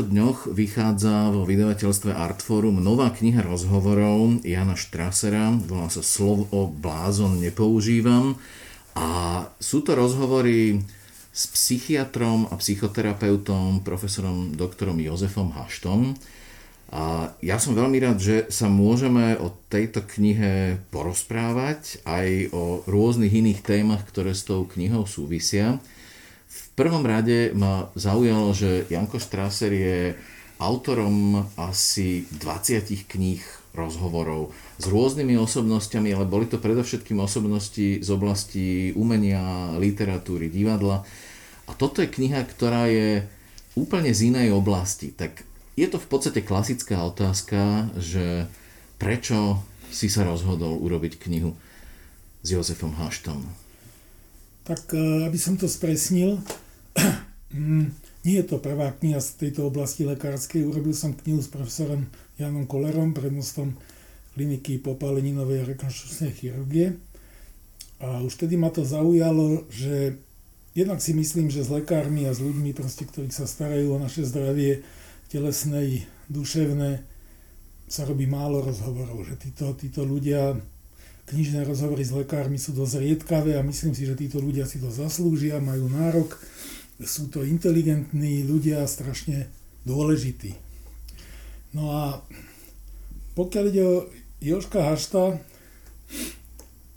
týchto dňoch vychádza vo vydavateľstve Artforum nová kniha rozhovorov Jana Štrasera, volá sa Slovo blázon nepoužívam a sú to rozhovory s psychiatrom a psychoterapeutom, profesorom doktorom Jozefom Haštom. A ja som veľmi rád, že sa môžeme o tejto knihe porozprávať aj o rôznych iných témach, ktoré s tou knihou súvisia. Prvom rade ma zaujalo, že Janko Strasser je autorom asi 20 kníh rozhovorov s rôznymi osobnostiami, ale boli to predovšetkým osobnosti z oblasti umenia, literatúry, divadla. A toto je kniha, ktorá je úplne z inej oblasti. Tak je to v podstate klasická otázka, že prečo si sa rozhodol urobiť knihu s Jozefom Haštom? Tak e, aby som to spresnil, mm, nie je to prvá kniha z tejto oblasti lekárskej. Urobil som knihu s profesorom Janom Kolerom, prednostom kliniky popáleninovej rekonštrukčnej chirurgie. A už tedy ma to zaujalo, že jednak si myslím, že s lekármi a s ľuďmi, proste, ktorí sa starajú o naše zdravie telesné i duševné, sa robí málo rozhovorov. Že títo, títo ľudia, knižné rozhovory s lekármi sú dosť riedkavé a myslím si, že títo ľudia si to zaslúžia, majú nárok, sú to inteligentní ľudia, strašne dôležití. No a pokiaľ ide o Joška Hašta,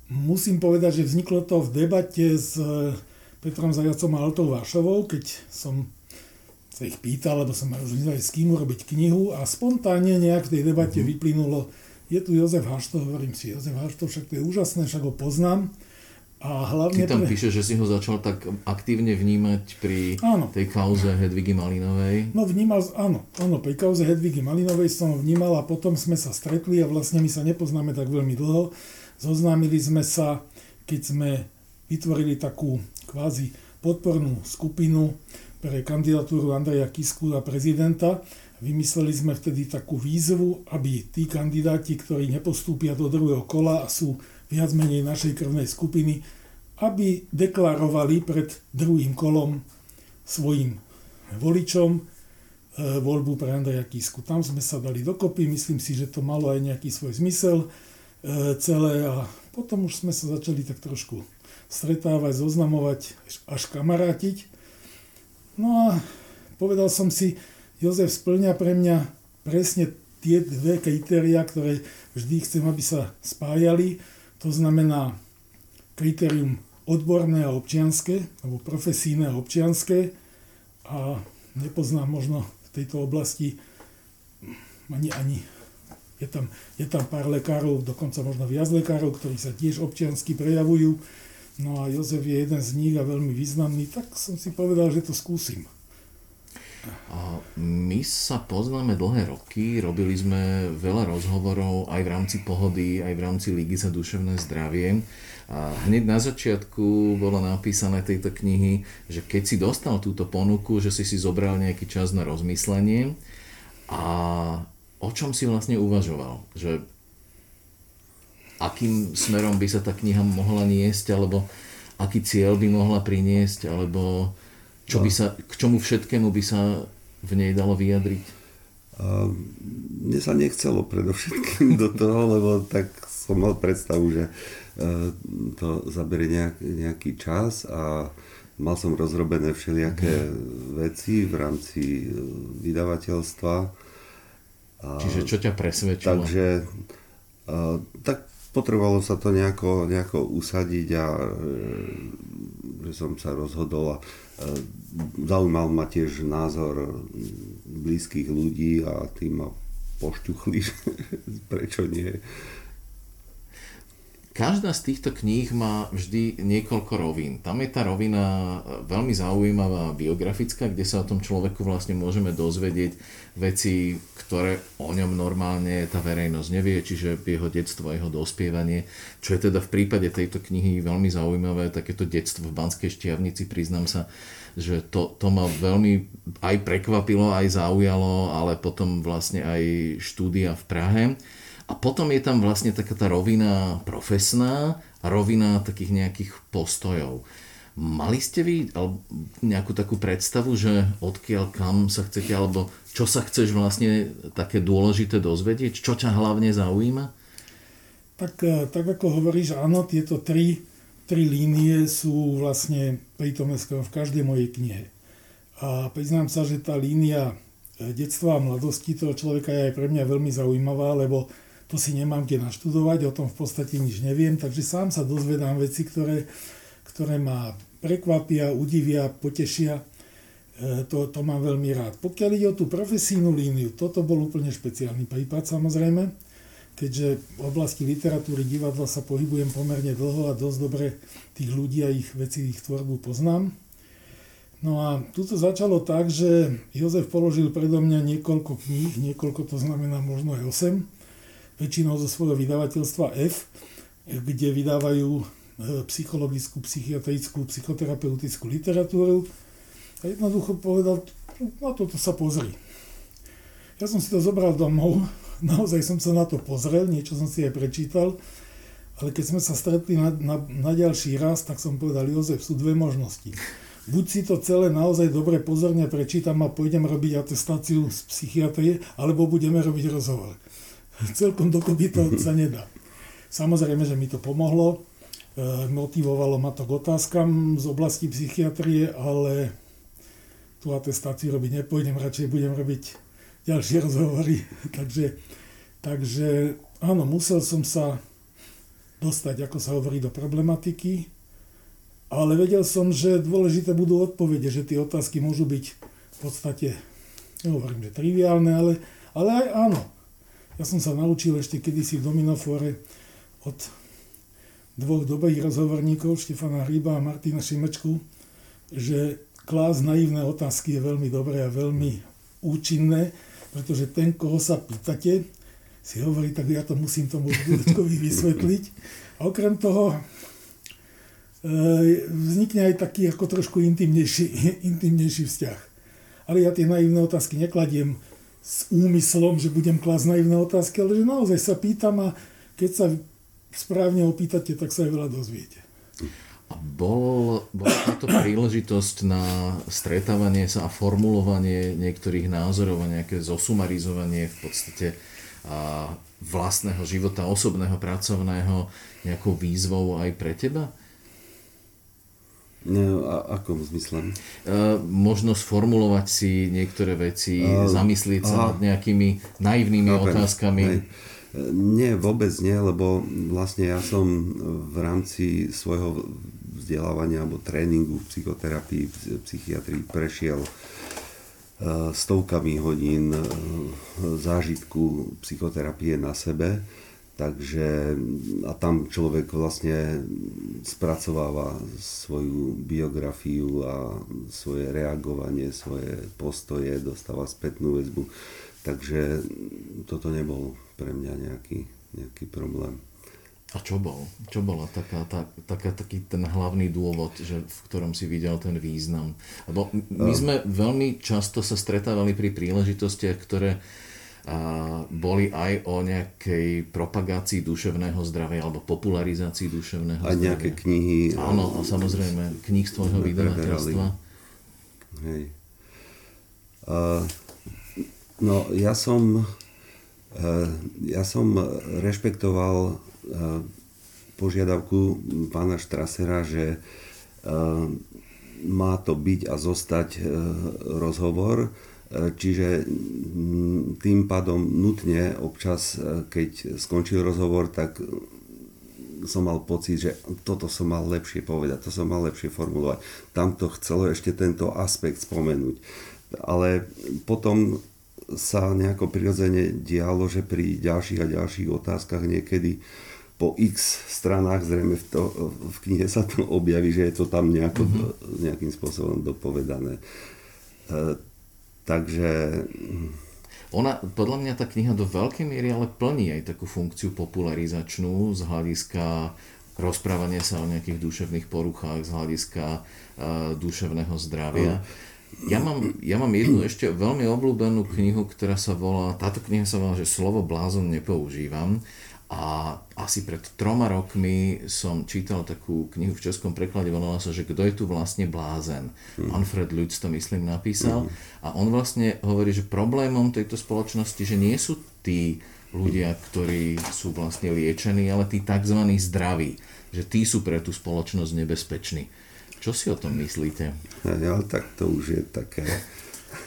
musím povedať, že vzniklo to v debate s Petrom Zajacom a Altou Vášovou, keď som sa ich pýtal, lebo som už s kým urobiť knihu a spontánne nejak v tej debate mm-hmm. vyplynulo, je tu Jozef Hašto, hovorím si, Jozef Hašto, však to je úžasné, však ho poznám. A hlavne Ty tam pre... píše, že si ho začal tak aktívne vnímať pri áno. tej kauze Hedvigy Malinovej. No vnímal, áno, áno, pri kauze Hedvigy Malinovej som ho vnímal a potom sme sa stretli a vlastne my sa nepoznáme tak veľmi dlho. Zoznámili sme sa, keď sme vytvorili takú kvázi podpornú skupinu pre kandidatúru Andreja Kisku a prezidenta. Vymysleli sme vtedy takú výzvu, aby tí kandidáti, ktorí nepostúpia do druhého kola a sú viac menej našej krvnej skupiny, aby deklarovali pred druhým kolom svojim voličom e, voľbu pre Andreja Kisku. Tam sme sa dali dokopy, myslím si, že to malo aj nejaký svoj zmysel e, celé a potom už sme sa začali tak trošku stretávať, zoznamovať, až kamarátiť. No a povedal som si, Jozef splňa pre mňa presne tie dve kritéria, ktoré vždy chcem, aby sa spájali to znamená kritérium odborné a občianské, alebo profesíne a občianské. A nepoznám možno v tejto oblasti ani, ani je tam, je tam pár lekárov, dokonca možno viac lekárov, ktorí sa tiež občiansky prejavujú. No a Jozef je jeden z nich a veľmi významný, tak som si povedal, že to skúsim. My sa poznáme dlhé roky, robili sme veľa rozhovorov aj v rámci pohody, aj v rámci Ligy za duševné zdravie. A hneď na začiatku bolo napísané tejto knihy, že keď si dostal túto ponuku, že si si zobral nejaký čas na rozmyslenie a o čom si vlastne uvažoval? Že akým smerom by sa tá kniha mohla niesť, alebo aký cieľ by mohla priniesť, alebo čo by sa, k čomu všetkému by sa v nej dalo vyjadriť? A mne sa nechcelo predovšetkým do toho, lebo tak som mal predstavu, že e, to zabere nejak, nejaký čas a mal som rozrobené všelijaké veci v rámci e, vydavateľstva. A, Čiže čo ťa presvedčilo? Takže a, tak potrebovalo sa to nejako, nejako usadiť a e, že som sa rozhodol a Zaujímal ma tiež názor blízkych ľudí a tým ma pošťuchli, prečo nie. Každá z týchto kníh má vždy niekoľko rovín. Tam je tá rovina veľmi zaujímavá biografická, kde sa o tom človeku vlastne môžeme dozvedieť veci, ktoré o ňom normálne tá verejnosť nevie, čiže jeho detstvo, jeho dospievanie, čo je teda v prípade tejto knihy veľmi zaujímavé, takéto detstvo v Banskej Štiavnici, priznám sa, že to, to ma veľmi aj prekvapilo, aj zaujalo, ale potom vlastne aj štúdia v Prahe. A potom je tam vlastne taká tá rovina profesná a rovina takých nejakých postojov. Mali ste vy nejakú takú predstavu, že odkiaľ kam sa chcete, alebo čo sa chceš vlastne také dôležité dozvedieť? Čo ťa hlavne zaujíma? Tak, e, tak ako hovoríš, áno, tieto tri, tri línie sú vlastne prítomné v každej mojej knihe. A priznám sa, že tá línia e, detstva a mladosti toho človeka je aj pre mňa veľmi zaujímavá, lebo to si nemám kde naštudovať, o tom v podstate nič neviem, takže sám sa dozvedám veci, ktoré, ktoré ma prekvapia, udivia, potešia. E, to, to mám veľmi rád. Pokiaľ ide o tú profesijnú líniu, toto bol úplne špeciálny prípad samozrejme, keďže v oblasti literatúry, divadla sa pohybujem pomerne dlho a dosť dobre tých ľudí a ich veci, ich tvorbu poznám. No a tu to začalo tak, že Jozef položil predo mňa niekoľko kníh, niekoľko to znamená možno aj 8, väčšinou zo svojho vydavateľstva F, kde vydávajú e, psychologickú, psychiatrickú, psychoterapeutickú literatúru. A jednoducho povedal, na toto sa pozri. Ja som si to zobral domov, naozaj som sa na to pozrel, niečo som si aj prečítal, ale keď sme sa stretli na, na, na ďalší raz, tak som povedal, Jozef, sú dve možnosti. Buď si to celé naozaj dobre pozorne prečítam a pôjdem robiť atestáciu z psychiatrie, alebo budeme robiť rozhovor celkom dokopy to sa nedá. Samozrejme, že mi to pomohlo, e, motivovalo ma to k otázkam z oblasti psychiatrie, ale tú atestáciu robiť nepôjdem, radšej budem robiť ďalšie rozhovory. takže, takže áno, musel som sa dostať, ako sa hovorí, do problematiky, ale vedel som, že dôležité budú odpovede, že tie otázky môžu byť v podstate, nehovorím, že triviálne, ale, ale aj áno, ja som sa naučil ešte kedysi v Dominofore od dvoch dobrých rozhovorníkov, Štefana Hríba a Martina Šimečku, že klás naivné otázky je veľmi dobré a veľmi účinné, pretože ten, koho sa pýtate, si hovorí, tak ja to musím tomu Dudečkovi vysvetliť. A okrem toho e, vznikne aj taký ako trošku intimnejší, intimnejší vzťah. Ale ja tie naivné otázky nekladiem s úmyslom, že budem klásť naivné otázky, ale že naozaj sa pýtam a keď sa správne opýtate, tak sa aj veľa dozviete. A bol, bola táto príležitosť na stretávanie sa a formulovanie niektorých názorov a nejaké zosumarizovanie v podstate a vlastného života, osobného, pracovného, nejakou výzvou aj pre teba? No, a akom zmysle? Uh, možno sformulovať si niektoré veci, uh, zamyslieť sa aha. nad nejakými naivnými okay. otázkami. Hej. Nie, vôbec nie, lebo vlastne ja som v rámci svojho vzdelávania alebo tréningu v psychoterapii, v psychiatrii prešiel uh, stovkami hodín uh, zážitku psychoterapie na sebe Takže a tam človek vlastne spracováva svoju biografiu a svoje reagovanie, svoje postoje, dostáva spätnú väzbu. Takže toto nebol pre mňa nejaký, nejaký problém. A čo bol? Čo bola taká, tá, taká, taký ten hlavný dôvod, že, v ktorom si videl ten význam? Lebo my sme veľmi často sa stretávali pri príležitostiach, ktoré boli aj o nejakej propagácii duševného zdravia alebo popularizácii duševného zdravia. A nejaké knihy. Áno, a samozrejme, knih z tvojho vydavateľstva. Hej. Uh, no, ja som, uh, ja som rešpektoval uh, požiadavku pána Štrasera, že uh, má to byť a zostať uh, rozhovor, Čiže mm, tým pádom nutne občas, e, keď skončil rozhovor, tak som mal pocit, že toto som mal lepšie povedať, to som mal lepšie formulovať. Tam to chcelo ešte tento aspekt spomenúť. Ale potom sa nejako prirodzene dialo, že pri ďalších a ďalších otázkach niekedy po x stranách zrejme v, to, v knihe sa to objaví, že je to tam nejako, mm-hmm. nejakým spôsobom dopovedané. Takže... Ona, podľa mňa tá kniha do veľkej miery ale plní aj takú funkciu popularizačnú z hľadiska rozprávania sa o nejakých duševných poruchách, z hľadiska uh, duševného zdravia. Ja mám, ja mám jednu ešte veľmi obľúbenú knihu, ktorá sa volá, táto kniha sa volá, že slovo blázon nepoužívam A asi pred troma rokmi som čítal takú knihu v českom preklade, volala sa, že kto je tu vlastne blázen. Mm. Manfred Lutz to myslím napísal. Mm. A on vlastne hovorí, že problémom tejto spoločnosti, že nie sú tí ľudia, ktorí sú vlastne liečení, ale tí tzv. zdraví. Že tí sú pre tú spoločnosť nebezpeční. Čo si o tom myslíte? Ja, tak to už je také...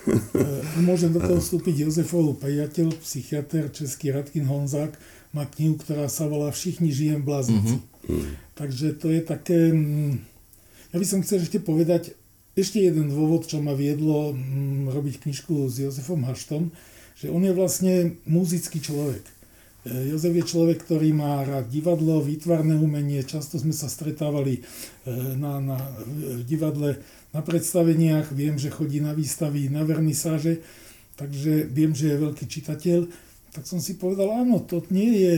Môžem do toho vstúpiť Jozefov priateľ, psychiatr Český Radkin Honzák, má knihu, ktorá sa volá Všichni žijem v bláznici. Mm-hmm. Takže to je také... Mm, ja by som chcel ešte povedať ešte jeden dôvod, čo ma viedlo mm, robiť knižku s Jozefom Haštom, že on je vlastne muzický človek. E, Jozef je človek, ktorý má rád divadlo, výtvarné umenie. Často sme sa stretávali e, na, na, v divadle na predstaveniach. Viem, že chodí na výstavy, na vernisáže. Takže viem, že je veľký čitateľ tak som si povedal, áno, to nie je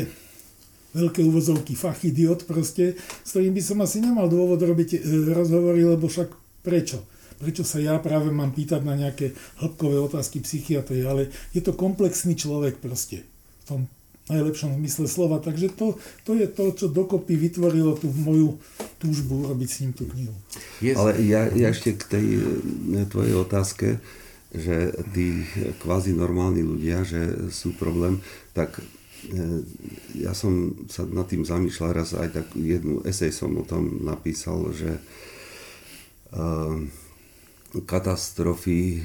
veľké uvozovky, fach idiot proste, s ktorým by som asi nemal dôvod robiť e, rozhovory, lebo však prečo? Prečo sa ja práve mám pýtať na nejaké hĺbkové otázky psychiatrie, ale je to komplexný človek proste, v tom najlepšom zmysle slova. Takže to, to je to, čo dokopy vytvorilo tú moju túžbu robiť s ním tú knihu. Ale ja, ja ešte k tej e, tvojej otázke, že tí kvázi normálni ľudia, že sú problém, tak e, ja som sa nad tým zamýšľal raz aj tak jednu esej som o tom napísal, že e, katastrofy e,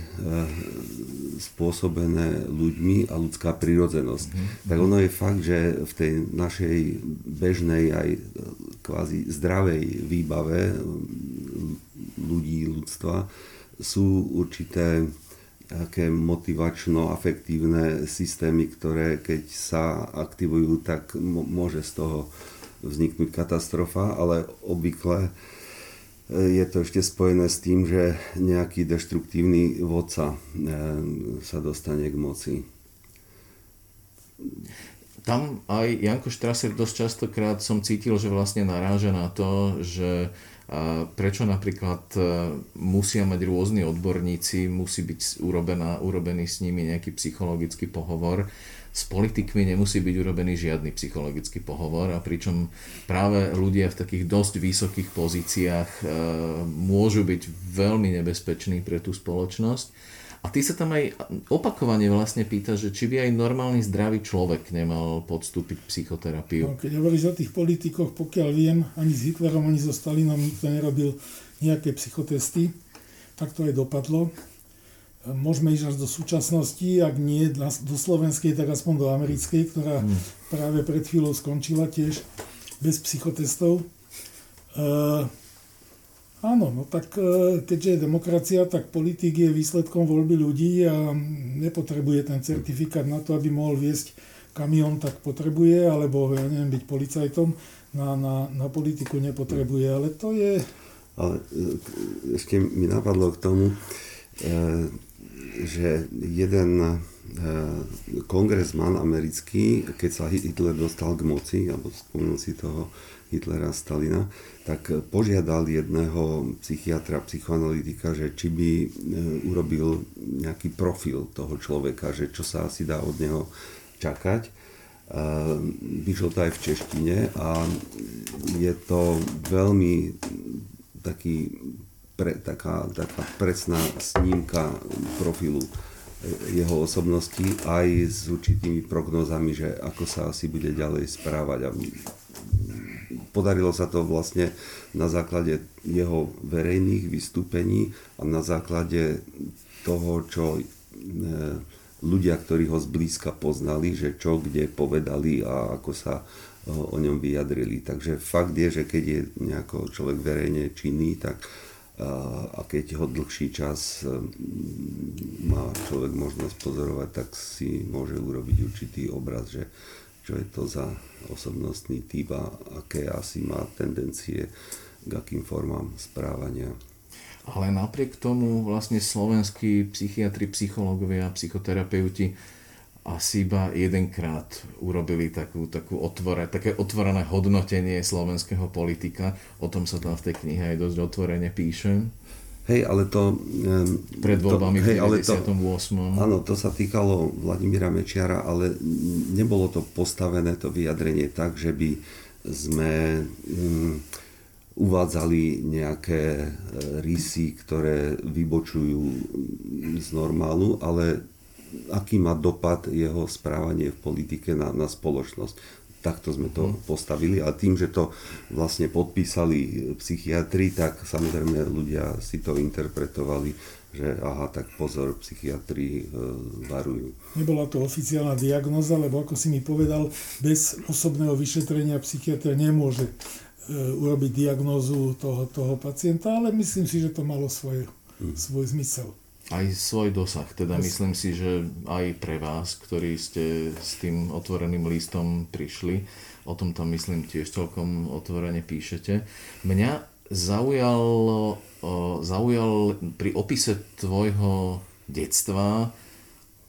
spôsobené ľuďmi a ľudská prírodzenosť. Mm-hmm. Tak ono je fakt, že v tej našej bežnej aj kvázi zdravej výbave ľudí, ľudstva sú určité také motivačno-afektívne systémy, ktoré keď sa aktivujú, tak môže z toho vzniknúť katastrofa, ale obvykle e, je to ešte spojené s tým, že nejaký deštruktívny vodca e, sa dostane k moci. Tam aj Janko Štraser dosť častokrát som cítil, že vlastne naráža na to, že prečo napríklad e, musia mať rôzni odborníci, musí byť urobená, urobený s nimi nejaký psychologický pohovor. S politikmi nemusí byť urobený žiadny psychologický pohovor a pričom práve ľudia v takých dosť vysokých pozíciách e, môžu byť veľmi nebezpeční pre tú spoločnosť a ty sa tam aj opakovane vlastne pýtaš, že či by aj normálny zdravý človek nemal podstúpiť psychoterapiu. No, keď hovoríš o tých politikoch, pokiaľ viem, ani s Hitlerom, ani so Stalinom nikto nerobil nejaké psychotesty, tak to aj dopadlo. Môžeme ísť až do súčasnosti, ak nie do slovenskej, tak aspoň do americkej, ktorá hmm. práve pred chvíľou skončila tiež bez psychotestov. Uh, Áno, no tak e, keďže je demokracia, tak politik je výsledkom voľby ľudí a nepotrebuje ten certifikát na to, aby mohol viesť kamión, tak potrebuje, alebo ja neviem, byť policajtom, na, na, na politiku nepotrebuje, ale to je... Ale e, ešte mi napadlo k tomu, e, že jeden kongresman americký, keď sa Hitler dostal k moci, alebo spomínal si toho Hitlera, Stalina, tak požiadal jedného psychiatra, psychoanalytika, že či by e, urobil nejaký profil toho človeka, že čo sa asi dá od neho čakať. Vyšlo to aj v češtine a je to veľmi taký, pre, taká, taká presná snímka profilu jeho osobnosti aj s určitými prognózami, že ako sa asi bude ďalej správať. A podarilo sa to vlastne na základe jeho verejných vystúpení a na základe toho, čo e, ľudia, ktorí ho zblízka poznali, že čo kde povedali a ako sa o ňom vyjadrili. Takže fakt je, že keď je nejako človek verejne činný, tak a keď ho dlhší čas e, má človek možnosť pozorovať, tak si môže urobiť určitý obraz, že čo je to za osobnostný typ a aké asi má tendencie k akým formám správania. Ale napriek tomu vlastne slovenskí psychiatri, psychológovia a psychoterapeuti asi iba jedenkrát urobili takú, takú otvore, také otvorené hodnotenie slovenského politika. O tom sa tam v tej knihe aj dosť otvorene píše. Hej, ale to... Pred voľbami to, hej, v 98. áno, to sa týkalo Vladimíra Mečiara, ale nebolo to postavené, to vyjadrenie tak, že by sme um, uvádzali nejaké e, rysy, ktoré vybočujú z normálu, ale aký má dopad jeho správanie v politike na, na spoločnosť takto sme to mhm. postavili a tým, že to vlastne podpísali psychiatri, tak samozrejme ľudia si to interpretovali, že aha, tak pozor, psychiatri e, varujú. Nebola to oficiálna diagnoza, lebo ako si mi povedal, bez osobného vyšetrenia psychiatr nemôže e, urobiť diagnózu toho, toho pacienta, ale myslím si, že to malo svoj, hmm. svoj zmysel aj svoj dosah. Teda myslím si, že aj pre vás, ktorí ste s tým otvoreným listom prišli, o tom tam myslím tiež celkom otvorene píšete. Mňa zaujal, zaujal pri opise tvojho detstva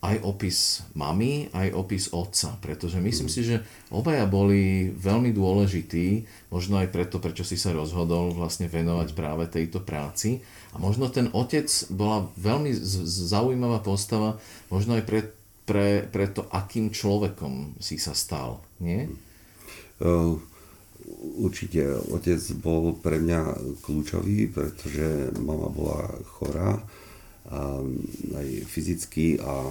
aj opis mamy, aj opis otca, pretože myslím si, že obaja boli veľmi dôležití, možno aj preto, prečo si sa rozhodol vlastne venovať práve tejto práci. A možno ten otec bola veľmi zaujímavá postava, možno aj pre, pre, pre to, akým človekom si sa stal, nie? Uh, určite otec bol pre mňa kľúčový, pretože mama bola chorá aj fyzicky a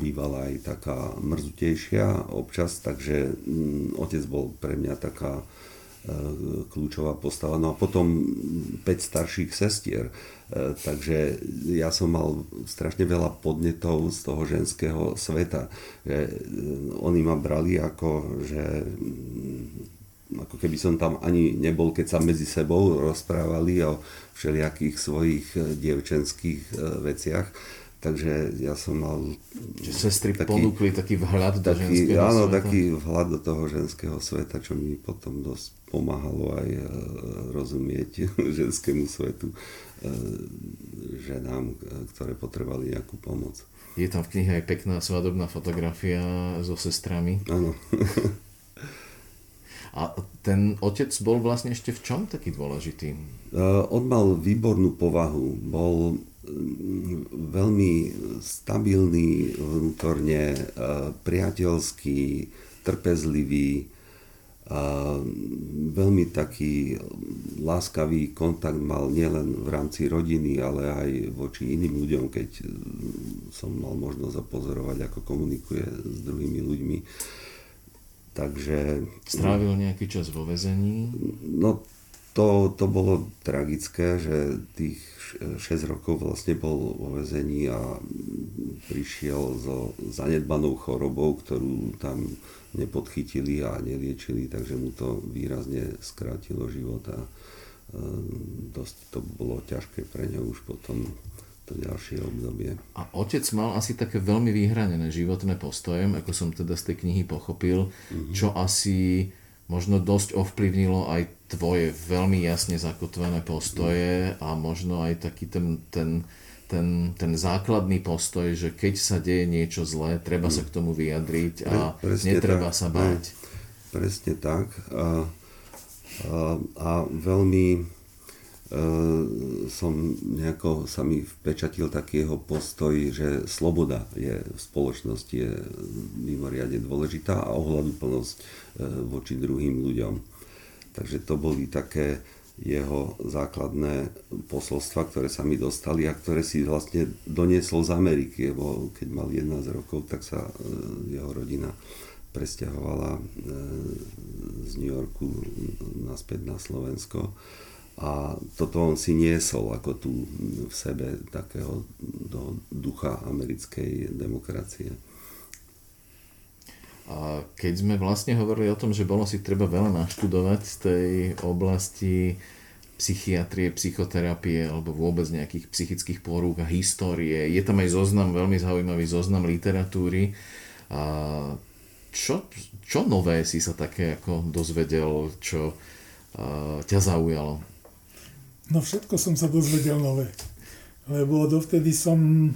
bývala aj taká mrzutejšia občas, takže mm, otec bol pre mňa taká e, kľúčová postava. No a potom 5 starších sestier, e, takže ja som mal strašne veľa podnetov z toho ženského sveta. Že e, oni ma brali ako, že ako keby som tam ani nebol, keď sa medzi sebou rozprávali o všelijakých svojich eh, dievčenských eh, veciach. Takže ja som mal... Čiže sestry taký, ponúkli taký vhľad do taký, ženského áno, sveta? taký vhľad do toho ženského sveta, čo mi potom dosť pomáhalo aj eh, rozumieť ženskému svetu, ženám, ktoré potrebovali nejakú pomoc. Je tam v knihe aj pekná svadobná fotografia so sestrami. Áno. A ten otec bol vlastne ešte v čom taký dôležitý? Uh, on mal výbornú povahu. Bol veľmi stabilný vnútorne, uh, priateľský, trpezlivý, a veľmi taký láskavý kontakt mal nielen v rámci rodiny, ale aj voči iným ľuďom, keď som mal možnosť zapozorovať, ako komunikuje s druhými ľuďmi. Takže... Strávil nejaký čas vo vezení? No to, to bolo tragické, že tých 6 rokov vlastne bol vo vezení a prišiel so zanedbanou chorobou, ktorú tam nepodchytili a neliečili, takže mu to výrazne skrátilo život a e, dosť to bolo ťažké pre ňa už potom to ďalšie obdobie. A otec mal asi také veľmi vyhranené životné postoje, ako som teda z tej knihy pochopil, mm-hmm. čo asi možno dosť ovplyvnilo aj tvoje veľmi jasne zakotvené postoje a možno aj taký ten, ten, ten, ten základný postoj, že keď sa deje niečo zlé, treba mm. sa k tomu vyjadriť a Pre, netreba tak. sa báť. Presne tak. A, a, a veľmi som nejako sa mi vpečatil taký jeho postoj, že sloboda je v spoločnosti je mimoriadne dôležitá a ohľaduplnosť ehm, voči druhým ľuďom. Takže to boli také jeho základné posolstva, ktoré sa mi dostali a ktoré si vlastne doniesol z Ameriky, lebo keď mal 11 rokov, tak sa ehm, jeho rodina presťahovala z New Yorku naspäť na Slovensko a toto on si niesol ako tu v sebe takého do ducha americkej demokracie. A keď sme vlastne hovorili o tom, že bolo si treba veľa naštudovať z tej oblasti psychiatrie, psychoterapie alebo vôbec nejakých psychických porúk a histórie. Je tam aj zoznam, veľmi zaujímavý zoznam literatúry. A čo, čo nové si sa také ako dozvedel, čo ťa zaujalo? No všetko som sa dozvedel nové. Lebo dovtedy som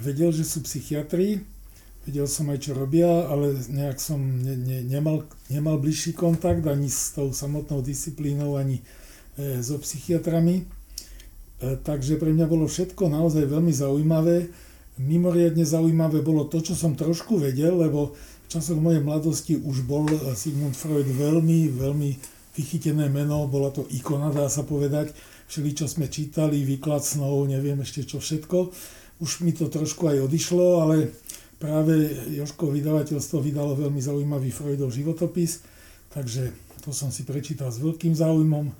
vedel, že sú psychiatri, vedel som aj, čo robia, ale nejak som ne, ne, nemal, nemal bližší kontakt ani s tou samotnou disciplínou, ani e, so psychiatrami. takže pre mňa bolo všetko naozaj veľmi zaujímavé. Mimoriadne zaujímavé bolo to, čo som trošku vedel, lebo v časoch mojej mladosti už bol Sigmund Freud veľmi, veľmi vychytené meno, bola to ikona, dá sa povedať. Všeli, čo sme čítali, výklad snov, neviem ešte čo všetko. Už mi to trošku aj odišlo, ale práve Joško vydavateľstvo vydalo veľmi zaujímavý Freudov životopis, takže to som si prečítal s veľkým záujmom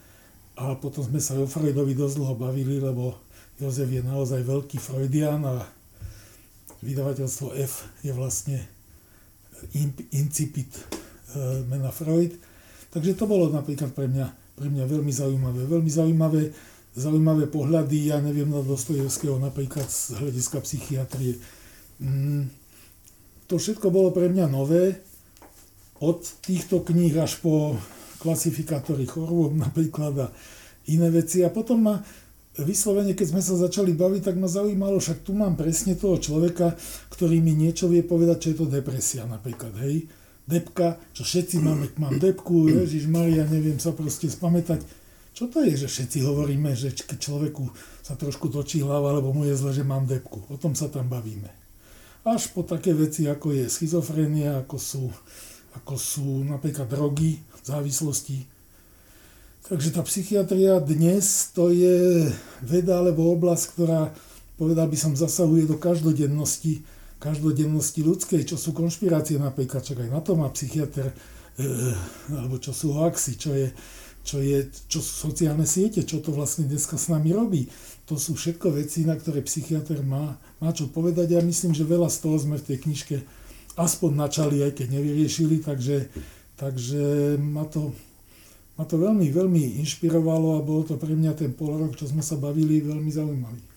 a potom sme sa o Freudovi dosť dlho bavili, lebo Jozef je naozaj veľký Freudian a vydavateľstvo F je vlastne incipit e, mena Freud. Takže to bolo napríklad pre mňa, pre mňa veľmi zaujímavé. Veľmi zaujímavé, zaujímavé pohľady, ja neviem, na Dostojevského napríklad z hľadiska psychiatrie. Mm, to všetko bolo pre mňa nové, od týchto kníh až po klasifikátory chorôb napríklad a iné veci. A potom ma vyslovene, keď sme sa začali baviť, tak ma zaujímalo, však tu mám presne toho človeka, ktorý mi niečo vie povedať, čo je to depresia napríklad, hej. Depka, čo všetci máme, mám depku, Ježiš Maria, neviem sa proste spamätať. Čo to je, že všetci hovoríme, že keď človeku sa trošku točí hlava, alebo mu je zle, že mám depku. O tom sa tam bavíme. Až po také veci, ako je schizofrénia, ako sú ako sú napríklad drogy, závislosti. Takže tá psychiatria dnes to je veda alebo oblasť, ktorá, povedal by som, zasahuje do každodennosti, každodennosti ľudskej, čo sú konšpirácie napríklad, čak aj na to má psychiatr, e, alebo čo sú hoaxy, čo je, čo, je, čo sú sociálne siete, čo to vlastne dneska s nami robí. To sú všetko veci, na ktoré psychiatr má, má čo povedať. Ja myslím, že veľa z toho sme v tej knižke aspoň načali, aj keď nevyriešili, takže, takže ma to, ma to veľmi, veľmi inšpirovalo a bolo to pre mňa ten pol rok, čo sme sa bavili, veľmi zaujímavý.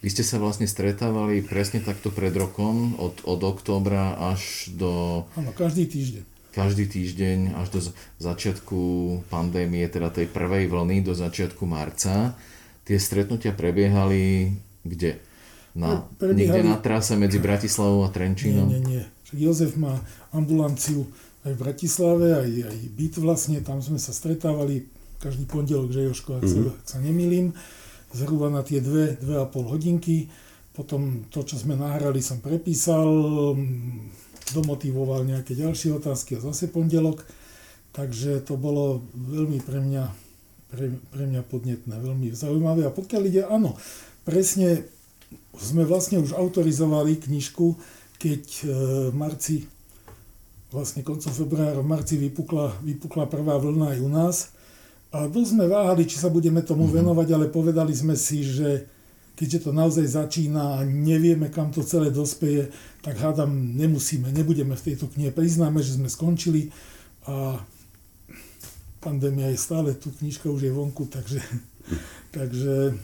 Vy ste sa vlastne stretávali presne takto pred rokom, od, od októbra až do... Áno, každý týždeň. Každý týždeň až do začiatku pandémie, teda tej prvej vlny, do začiatku marca. Tie stretnutia prebiehali kde? Na, prebiehali... Niekde na trase medzi Bratislavou a Trenčínom? Nie, nie, nie. Jozef má ambulanciu aj v Bratislave, aj, aj byt vlastne, tam sme sa stretávali každý pondelok, že Joško, ak, mm-hmm. sa, ak sa nemýlim, zhruba na tie dve, dve a pol hodinky. Potom to, čo sme nahrali, som prepísal, domotivoval nejaké ďalšie otázky a zase pondelok. Takže to bolo veľmi pre mňa, pre, pre mňa podnetné, veľmi zaujímavé. A pokiaľ ide, áno, presne sme vlastne už autorizovali knižku, keď e, v marci, vlastne koncom februára, v marci vypukla, vypukla prvá vlna aj u nás. A dosť sme váhali, či sa budeme tomu mm-hmm. venovať, ale povedali sme si, že keďže to naozaj začína a nevieme, kam to celé dospeje, tak hádam, nemusíme, nebudeme v tejto knihe. Priznáme, že sme skončili a pandémia je stále tu, knižka už je vonku, takže, takže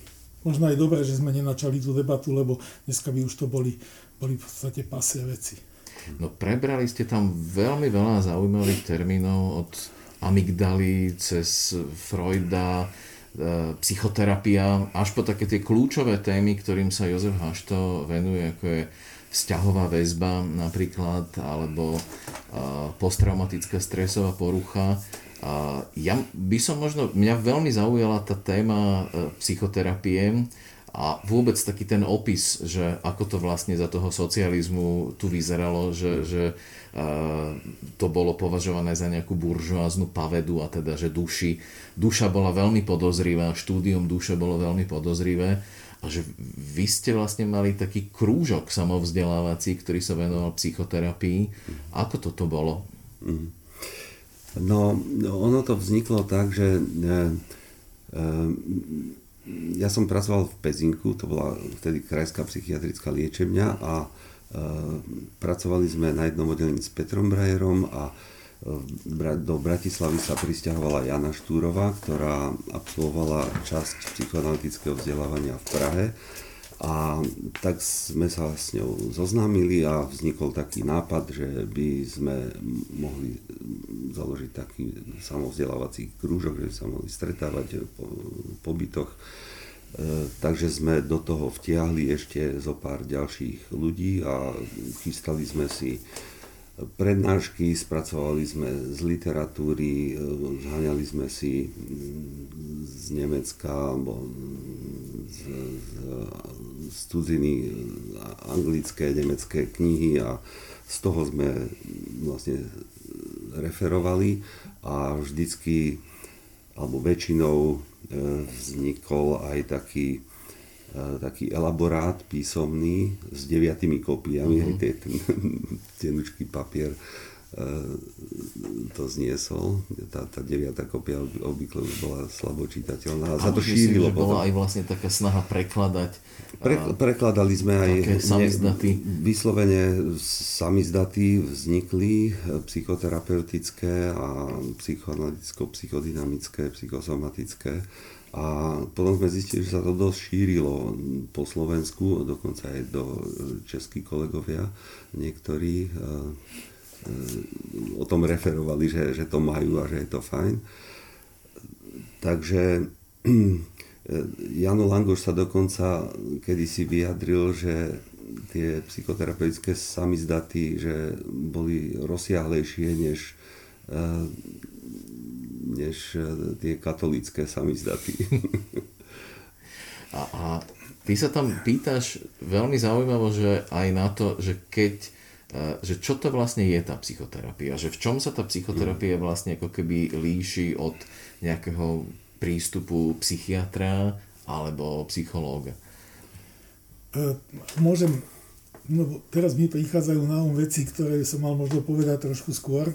možno aj dobré, že sme nenačali tú debatu, lebo dneska by už to boli boli v podstate pasie veci. No prebrali ste tam veľmi veľa zaujímavých termínov od amygdaly cez Freuda, e, psychoterapia, až po také tie kľúčové témy, ktorým sa Jozef Hašto venuje, ako je vzťahová väzba napríklad, alebo e, posttraumatická stresová porucha. Ja by som možno, mňa veľmi zaujala tá téma e, psychoterapie, a vôbec taký ten opis, že ako to vlastne za toho socializmu tu vyzeralo, že, že uh, to bolo považované za nejakú buržoáznu pavedu a teda, že duši, duša bola veľmi podozrivá, štúdium duše bolo veľmi podozrivé a že vy ste vlastne mali taký krúžok samovzdelávací, ktorý sa venoval psychoterapii. Ako toto bolo? Mhm. No, ono to vzniklo tak, že e, e, ja som pracoval v Pezinku, to bola vtedy krajská psychiatrická liečebňa a e, pracovali sme na jednom oddelení s Petrom Brajerom a e, do Bratislavy sa pristahovala Jana Štúrová, ktorá absolvovala časť psychoanalytického vzdelávania v Prahe. A tak sme sa s ňou zoznámili a vznikol taký nápad, že by sme mohli založiť taký samovzdelávací krúžok, že by sa mohli stretávať po, po bytoch. E, takže sme do toho vtiahli ešte zo pár ďalších ľudí a chystali sme si prednášky, spracovali sme z literatúry, zháňali sme si z Nemecka alebo z, z, z cudziny anglické, nemecké knihy a z toho sme vlastne referovali a vždycky alebo väčšinou vznikol aj taký, taký elaborát písomný s deviatými kopiami, mm-hmm. aj ten tenučký papier E, to zniesol. Tá, tá deviatá kopia obvykle už bola slabo čitateľná. A sa to šírilo. Myslím, bola aj vlastne taká snaha prekladať. Pre, prekladali sme aj samizdaty. vyslovene samizdaty vznikli psychoterapeutické a psychoanalicko-psychodynamické, psychosomatické. A potom sme zistili, že sa to dosť šírilo po Slovensku, dokonca aj do českých kolegovia niektorí o tom referovali, že, že to majú a že je to fajn. Takže Jano Langoš sa dokonca kedysi vyjadril, že tie psychoterapeutické samizdaty, že boli rozsiahlejšie než, než tie katolické samizdaty. A, a ty sa tam pýtaš veľmi zaujímavo, že aj na to, že keď E, že čo to vlastne je tá psychoterapia, že v čom sa tá psychoterapia vlastne ako keby líši od nejakého prístupu psychiatra alebo psychológa. E, môžem, no teraz mi prichádzajú na um veci, ktoré som mal možno povedať trošku skôr.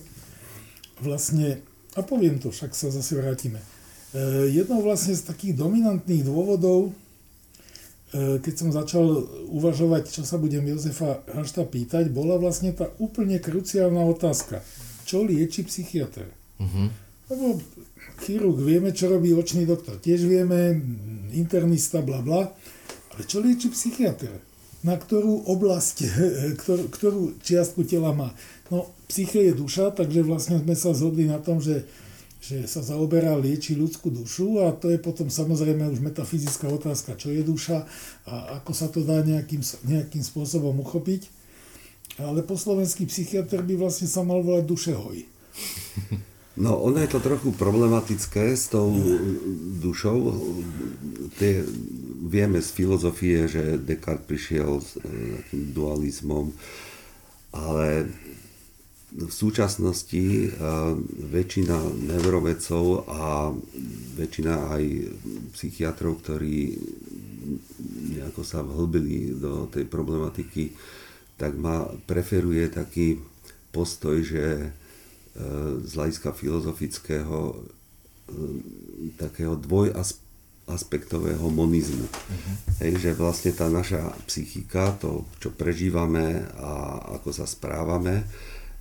Vlastne, a poviem to, však sa zase vrátime. E, jednou vlastne z takých dominantných dôvodov, E, keď som začal uvažovať, čo sa budem Jozefa Hašta pýtať, bola vlastne tá úplne kruciálna otázka. Čo lieči psychiatr? Uh-huh. Lebo chirurg vieme, čo robí očný doktor. Tiež vieme, internista, bla bla. Ale čo lieči psychiatr? Na ktorú oblasť, ktorú, ktorú čiastku tela má? No, psyche je duša, takže vlastne sme sa zhodli na tom, že že sa zaoberá, lieči ľudskú dušu a to je potom samozrejme už metafyzická otázka, čo je duša a ako sa to dá nejakým, nejakým spôsobom uchopiť. Ale po slovenský psychiatr by vlastne sa mal volať dušehoj. No, ono je to trochu problematické s tou dušou. Tie, vieme z filozofie, že Descartes prišiel s e, dualizmom, ale v súčasnosti eh, väčšina neurovedcov a väčšina aj psychiatrov, ktorí nejako sa vhlbili do tej problematiky, tak ma preferuje taký postoj, že eh, z hľadiska filozofického eh, takého dvojaspektového monizmu. Uh-huh. Hej, že vlastne tá naša psychika, to, čo prežívame a ako sa správame,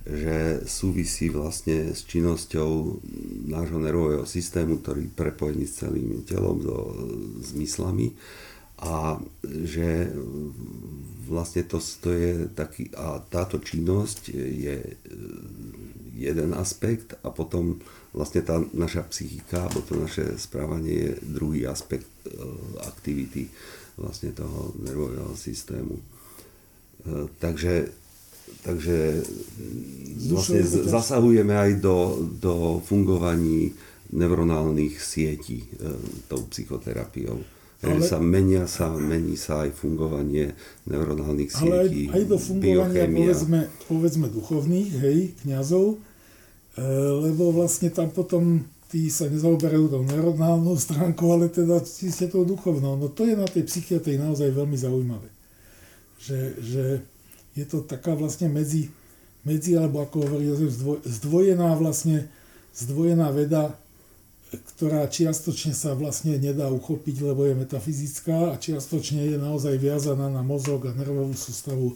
že súvisí vlastne s činnosťou nášho nervového systému, ktorý je prepojený s celým telom, so zmyslami a že vlastne to, to je taký, a táto činnosť je jeden aspekt a potom vlastne tá naša psychika alebo to naše správanie je druhý aspekt e, aktivity vlastne toho nervového systému. E, takže takže vlastne zasahujeme aj do, do fungovaní neuronálnych sietí e, tou psychoterapiou. Ale, sa menia sa, mení sa aj fungovanie neuronálnych sietí, Ale aj, aj do fungovania povedzme, povedzme duchovných, hej, kniazov, e, lebo vlastne tam potom tí sa nezaoberajú tou neuronálnou stránkou, ale teda ste tou duchovnou. No to je na tej psychiatrii naozaj veľmi zaujímavé. Že, že je to taká vlastne medzi, medzi alebo ako hovorí Jozef, zdvojená vlastne, zdvojená veda, ktorá čiastočne sa vlastne nedá uchopiť, lebo je metafyzická a čiastočne je naozaj viazaná na mozog a nervovú sústavu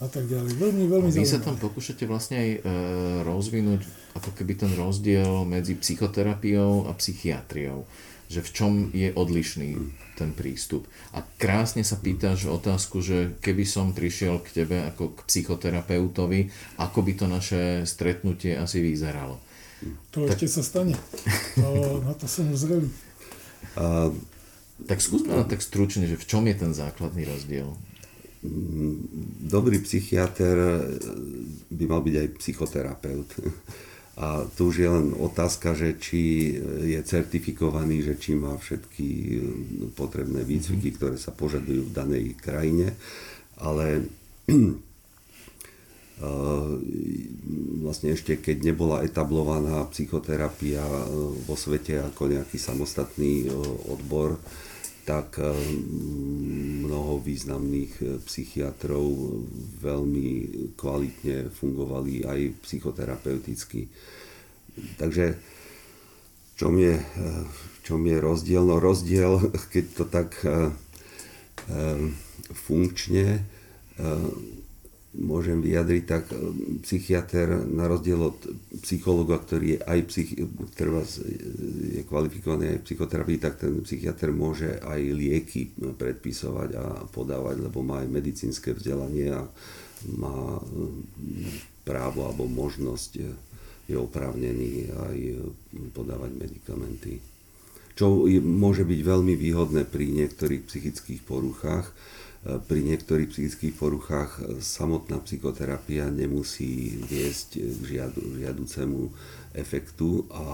a tak ďalej. Veľmi, veľmi a vy zaujímavé. sa tam pokúšate vlastne aj e, rozvinúť ako keby ten rozdiel medzi psychoterapiou a psychiatriou že v čom je odlišný ten prístup. A krásne sa pýtaš otázku, že keby som prišiel k tebe ako k psychoterapeutovi, ako by to naše stretnutie asi vyzeralo. To tak... ešte sa stane. To, na to som už zrelý. A... Tak skúsme na tak stručne, že v čom je ten základný rozdiel? Dobrý psychiatr by by mal byť aj psychoterapeut. A tu už je len otázka, že či je certifikovaný, že či má všetky potrebné výcviky, mhm. ktoré sa požadujú v danej krajine. Ale vlastne ešte keď nebola etablovaná psychoterapia vo svete ako nejaký samostatný odbor, tak eh, mnoho významných eh, psychiatrov veľmi kvalitne fungovali aj psychoterapeuticky. Takže čom je, eh, čom je rozdiel? No rozdiel, keď to tak funkčne môžem vyjadriť, tak e, psychiatr na rozdiel od psychologa, ktorý je aj psych, ktorý e, je kvalifikovaný aj psychoterapii, tak ten psychiatr môže aj lieky predpisovať a podávať, lebo má aj medicínske vzdelanie a má e, právo alebo možnosť je oprávnený aj podávať medikamenty. Čo môže byť veľmi výhodné pri niektorých psychických poruchách, pri niektorých psychických poruchách samotná psychoterapia nemusí viesť k žiadu, žiaducemu efektu a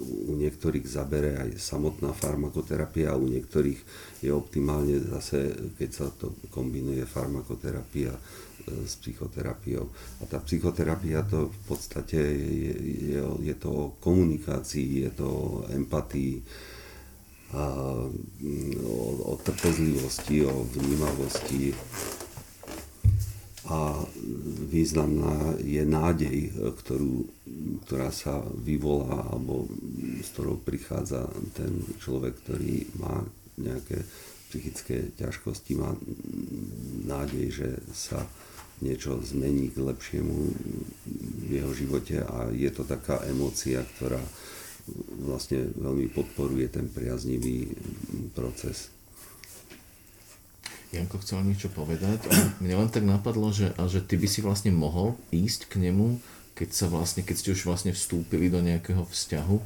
u niektorých zabere aj samotná farmakoterapia a u niektorých je optimálne zase, keď sa to kombinuje farmakoterapia e, s psychoterapiou. A tá psychoterapia to v podstate je, je, je to o komunikácii, je to o empatii, o, o trpezlivosti, o vnímavosti. A významná je nádej, ktorú, ktorá sa vyvolá alebo s ktorou prichádza ten človek, ktorý má nejaké psychické ťažkosti, má nádej, že sa niečo zmení k lepšiemu v jeho živote. A je to taká emócia, ktorá vlastne veľmi podporuje ten priaznivý proces. Janko chcel niečo povedať. Mne len tak napadlo, že, a že ty by si vlastne mohol ísť k nemu, keď, sa vlastne, keď ste už vlastne vstúpili do nejakého vzťahu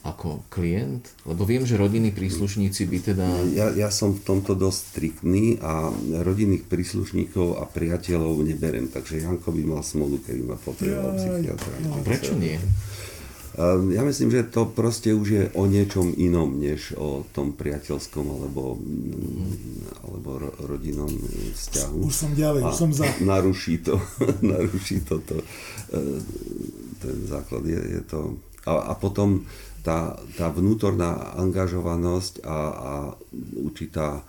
ako klient? Lebo viem, že rodinní príslušníci by teda... Ja, ja som v tomto dosť striktný a rodinných príslušníkov a priateľov neberem, takže Janko by mal smolu, keby ma potreboval psychiatra. Prečo nie? Ehm, ja myslím, že to proste už je o niečom inom, než o tom priateľskom alebo, mm, alebo rodinnom vzťahu. Už som ďalej, už som za. Naruší to, naruší to, to ehm, ten základ. Je, je to, a, a potom tá, tá vnútorná angažovanosť a, a určitá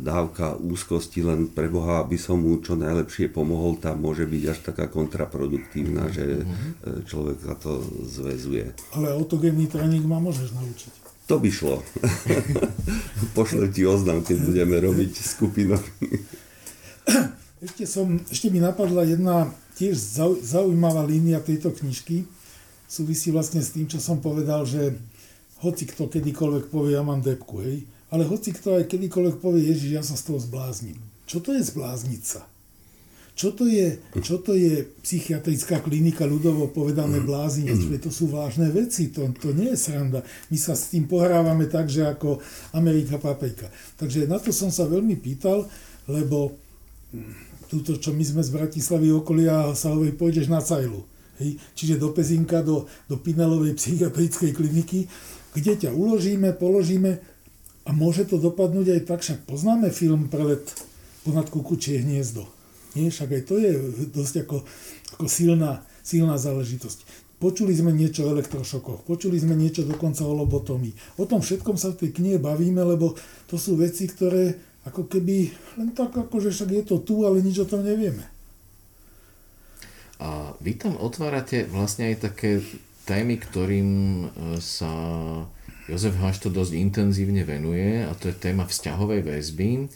dávka úzkosti len pre Boha, aby som mu čo najlepšie pomohol, tam môže byť až taká kontraproduktívna, že mm-hmm. človek sa to zväzuje. Ale autogénny tréning ma môžeš naučiť. To by šlo. Pošle ti oznam, keď budeme robiť skupinový. Ešte, som, ešte mi napadla jedna tiež zaujímavá línia tejto knižky. Súvisí vlastne s tým, čo som povedal, že hoci kto kedykoľvek povie, ja mám depku, hej, ale hoci kto aj kedykoľvek povie, Ježiš, ja sa z toho zblázním. Čo to je zblázniť sa? Čo to je, čo to je psychiatrická klinika ľudovo povedané blázniť? To sú vážne veci, to, to nie je sranda. My sa s tým pohrávame tak, že ako Amerika paprika. Takže na to som sa veľmi pýtal, lebo túto, čo my sme z Bratislavy okolia sa hovorí, pôjdeš na cajlu. Hej? Čiže do Pezinka, do, do Pinelovej psychiatrickej kliniky, kde ťa uložíme, položíme a môže to dopadnúť aj tak, však poznáme film Prelet ponad kukučie hniezdo. Nie, však aj to je dosť ako, ako silná, silná záležitosť. Počuli sme niečo o elektrošokoch, počuli sme niečo dokonca o lobotomii. O tom všetkom sa v tej knihe bavíme, lebo to sú veci, ktoré ako keby len tak ako, že však je to tu, ale nič o tom nevieme. A vy tam otvárate vlastne aj také témy, ktorým e, sa Jozef Haš to dosť intenzívne venuje a to je téma vzťahovej väzby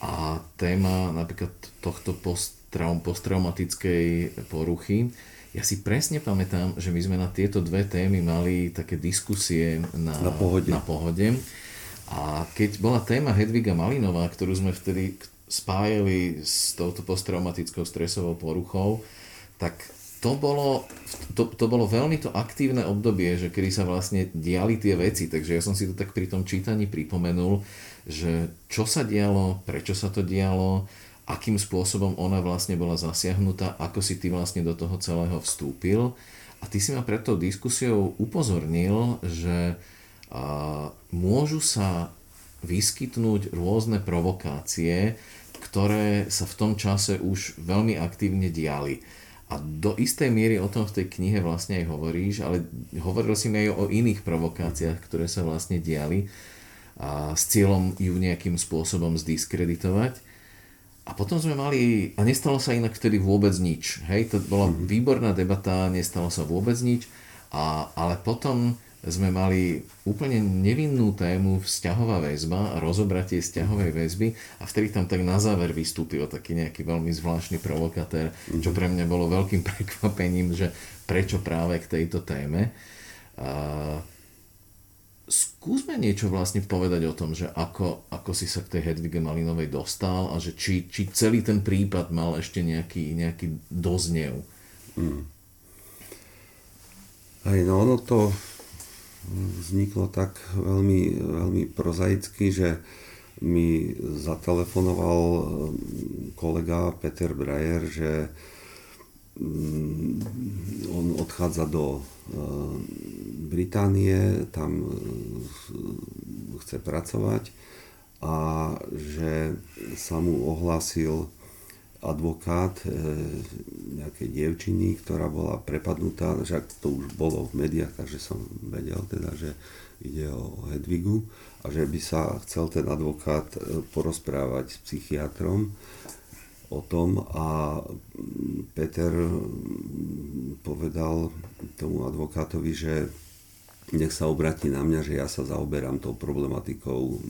a téma napríklad tohto posttraum, posttraumatickej poruchy. Ja si presne pamätám, že my sme na tieto dve témy mali také diskusie na, na, pohode. na pohode. A keď bola téma Hedviga Malinová, ktorú sme vtedy spájali s touto posttraumatickou stresovou poruchou, tak to bolo, to, to bolo veľmi to aktívne obdobie, že kedy sa vlastne diali tie veci, takže ja som si to tak pri tom čítaní pripomenul, že čo sa dialo, prečo sa to dialo akým spôsobom ona vlastne bola zasiahnutá, ako si ty vlastne do toho celého vstúpil. A ty si ma pred tou diskusiou upozornil, že môžu sa vyskytnúť rôzne provokácie, ktoré sa v tom čase už veľmi aktívne diali. A do istej miery o tom v tej knihe vlastne aj hovoríš, ale hovoril si mi aj o iných provokáciách, ktoré sa vlastne diali a s cieľom ju nejakým spôsobom zdiskreditovať. A potom sme mali, a nestalo sa inak vtedy vôbec nič. Hej, to bola mhm. výborná debata, nestalo sa vôbec nič, a, ale potom sme mali úplne nevinnú tému vzťahová väzba a rozobratie vzťahovej väzby a vtedy tam tak na záver vystúpil taký nejaký veľmi zvláštny provokatér, čo pre mňa bolo veľkým prekvapením, že prečo práve k tejto téme. A skúsme niečo vlastne povedať o tom, že ako, ako si sa k tej Hedvige Malinovej dostal a že či, či celý ten prípad mal ešte nejaký, nejaký doznev. Hmm. Aj no, ono to vzniklo tak veľmi, veľmi prozaicky, že mi zatelefonoval um, kolega Peter Breyer, že um, on odchádza do uh, Británie, tam uh, chce pracovať a že sa mu ohlásil advokát e, nejakej dievčiny, ktorá bola prepadnutá, že to už bolo v médiách, takže som vedel teda, že ide o Hedvigu a že by sa chcel ten advokát e, porozprávať s psychiatrom o tom a Peter povedal tomu advokátovi, že nech sa obratí na mňa, že ja sa zaoberám tou problematikou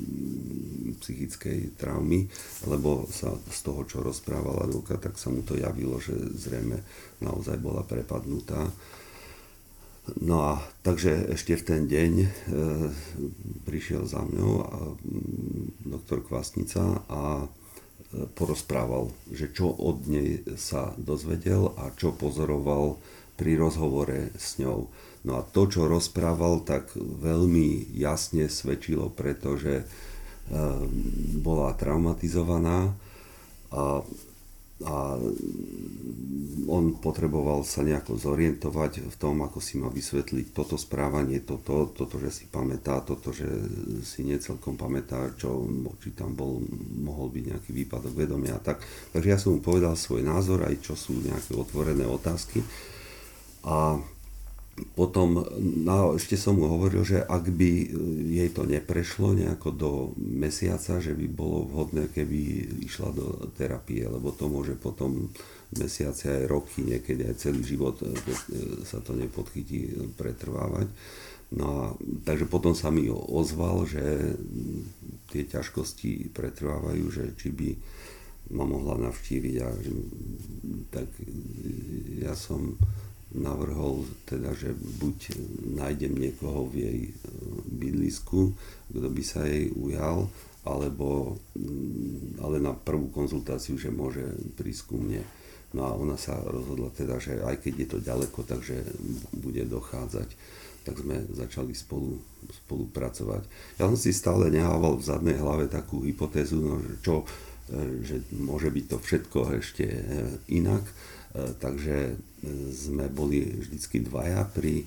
psychickej traumy, lebo sa z toho, čo rozprával advokát, tak sa mu to javilo, že zrejme naozaj bola prepadnutá. No a takže ešte v ten deň e, prišiel za mňou a, mm, doktor Kvasnica a porozprával, že čo od nej sa dozvedel a čo pozoroval pri rozhovore s ňou. No a to, čo rozprával, tak veľmi jasne svedčilo, pretože e, bola traumatizovaná a, a on potreboval sa nejako zorientovať v tom, ako si má vysvetliť toto správanie, toto, toto, že si pamätá, toto, že si necelkom pamätá, čo, či tam bol, mohol byť nejaký výpadok vedomia. Tak, takže ja som mu povedal svoj názor, aj čo sú nejaké otvorené otázky. A potom no, ešte som mu hovoril, že ak by jej to neprešlo nejako do mesiaca, že by bolo vhodné, keby išla do terapie, lebo to môže potom mesiace aj roky, niekedy aj celý život e, sa to nepodchytí pretrvávať. No a, takže potom sa mi ozval, že tie ťažkosti pretrvávajú, že či by ma mohla navštíviť a že, tak ja som navrhol teda, že buď nájdem niekoho v jej e, bydlisku, kto by sa jej ujal, alebo mm, ale na prvú konzultáciu, že môže prísť ku mne. No a ona sa rozhodla teda, že aj keď je to ďaleko, takže bude dochádzať. Tak sme začali spolu, spolupracovať. Ja som si stále nehával v zadnej hlave takú hypotézu, no, že čo, e, že môže byť to všetko ešte e, inak takže sme boli vždycky dvaja pri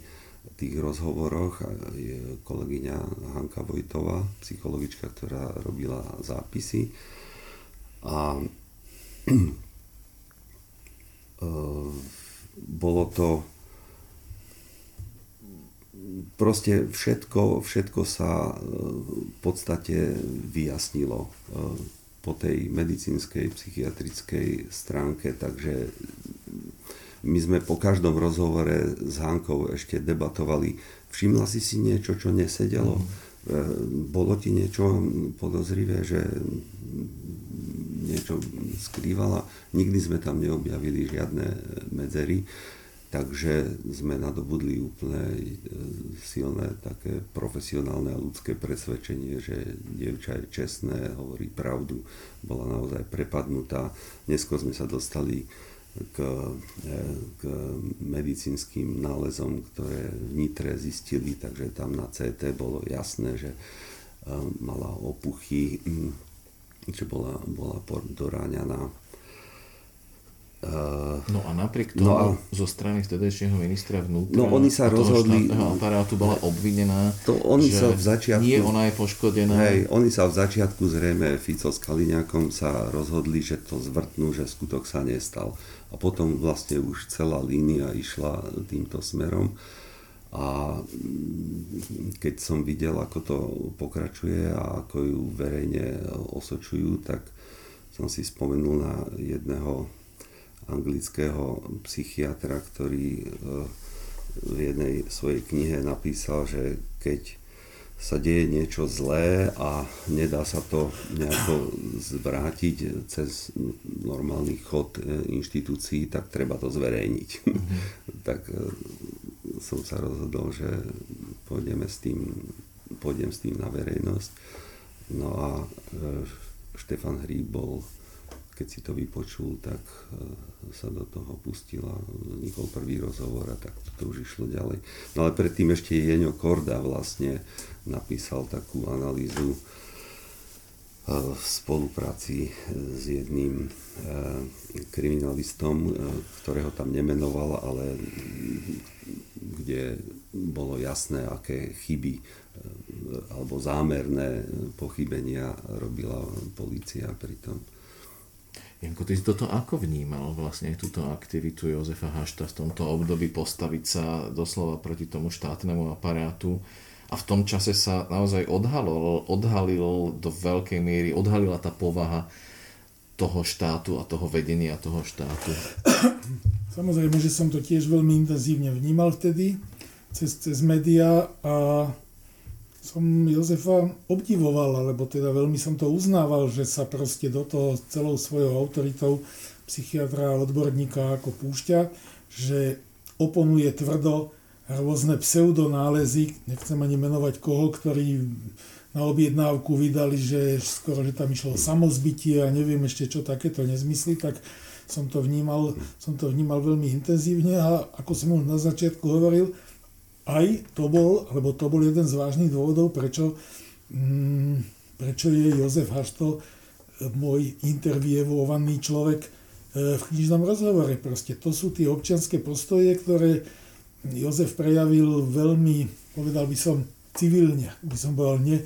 tých rozhovoroch. Je kolegyňa Hanka Vojtová, psychologička, ktorá robila zápisy. A e, bolo to proste všetko, všetko sa v podstate vyjasnilo po tej medicínskej, psychiatrickej stránke, takže my sme po každom rozhovore s Hankou ešte debatovali, všimla si si niečo, čo nesedelo? Mm. Bolo ti niečo podozrivé, že niečo skrývala? Nikdy sme tam neobjavili žiadne medzery. Takže sme nadobudli úplne e, silné také profesionálne a ľudské presvedčenie, že dievča je čestné, hovorí pravdu, bola naozaj prepadnutá. Neskôr sme sa dostali k, e, k medicínskym nálezom, ktoré v Nitre zistili, takže tam na CT bolo jasné, že e, mala opuchy že bola, bola doráňaná Uh, no a napriek tomu no a, zo strany vtedajšieho ministra vnútra no oni sa rozhodli, aparátu bola obvinená, to oni že sa v začiatku, nie ona je poškodená. Hej, oni sa v začiatku zrejme Fico s Kaliňakom sa rozhodli, že to zvrtnú, že skutok sa nestal. A potom vlastne už celá línia išla týmto smerom. A keď som videl, ako to pokračuje a ako ju verejne osočujú, tak som si spomenul na jedného anglického psychiatra, ktorý e, v jednej svojej knihe napísal, že keď sa deje niečo zlé a nedá sa to nejako zvrátiť cez normálny chod e, inštitúcií, tak treba to zverejniť. Mm-hmm. tak e, som sa rozhodol, že pôjdeme s tým, pôjdem s tým na verejnosť. No a Štefan Hríb bol keď si to vypočul, tak e, sa do toho pustil a vznikol prvý rozhovor a tak to už išlo ďalej. No ale predtým ešte Jeňo Korda vlastne napísal takú analýzu e, v spolupráci s jedným e, kriminalistom, ktorého tam nemenoval, ale kde bolo jasné, aké chyby alebo zámerné pochybenia robila policia pri tom. Janko, ty si toto ako vnímal vlastne túto aktivitu Jozefa Hašta v tomto období postaviť sa doslova proti tomu štátnemu aparátu a v tom čase sa naozaj odhalil, odhalil do veľkej miery, odhalila tá povaha toho štátu a toho vedenia toho štátu. Samozrejme, že som to tiež veľmi intenzívne vnímal vtedy cez, cez médiá a som Jozefa obdivoval, alebo teda veľmi som to uznával, že sa proste do toho celou svojou autoritou psychiatra a odborníka ako púšťa, že oponuje tvrdo rôzne pseudonálezy, nechcem ani menovať koho, ktorí na objednávku vydali, že skoro, že tam išlo samozbytie a neviem ešte čo takéto nezmysly, tak som to vnímal, som to vnímal veľmi intenzívne a ako som už na začiatku hovoril, aj to bol, alebo to bol jeden z vážnych dôvodov, prečo, mm, prečo je Jozef Hašto e, môj intervievovaný človek e, v knižnom rozhovore. Proste to sú tie občianské postoje, ktoré Jozef prejavil veľmi, povedal by som, civilne, by som povedal, ne,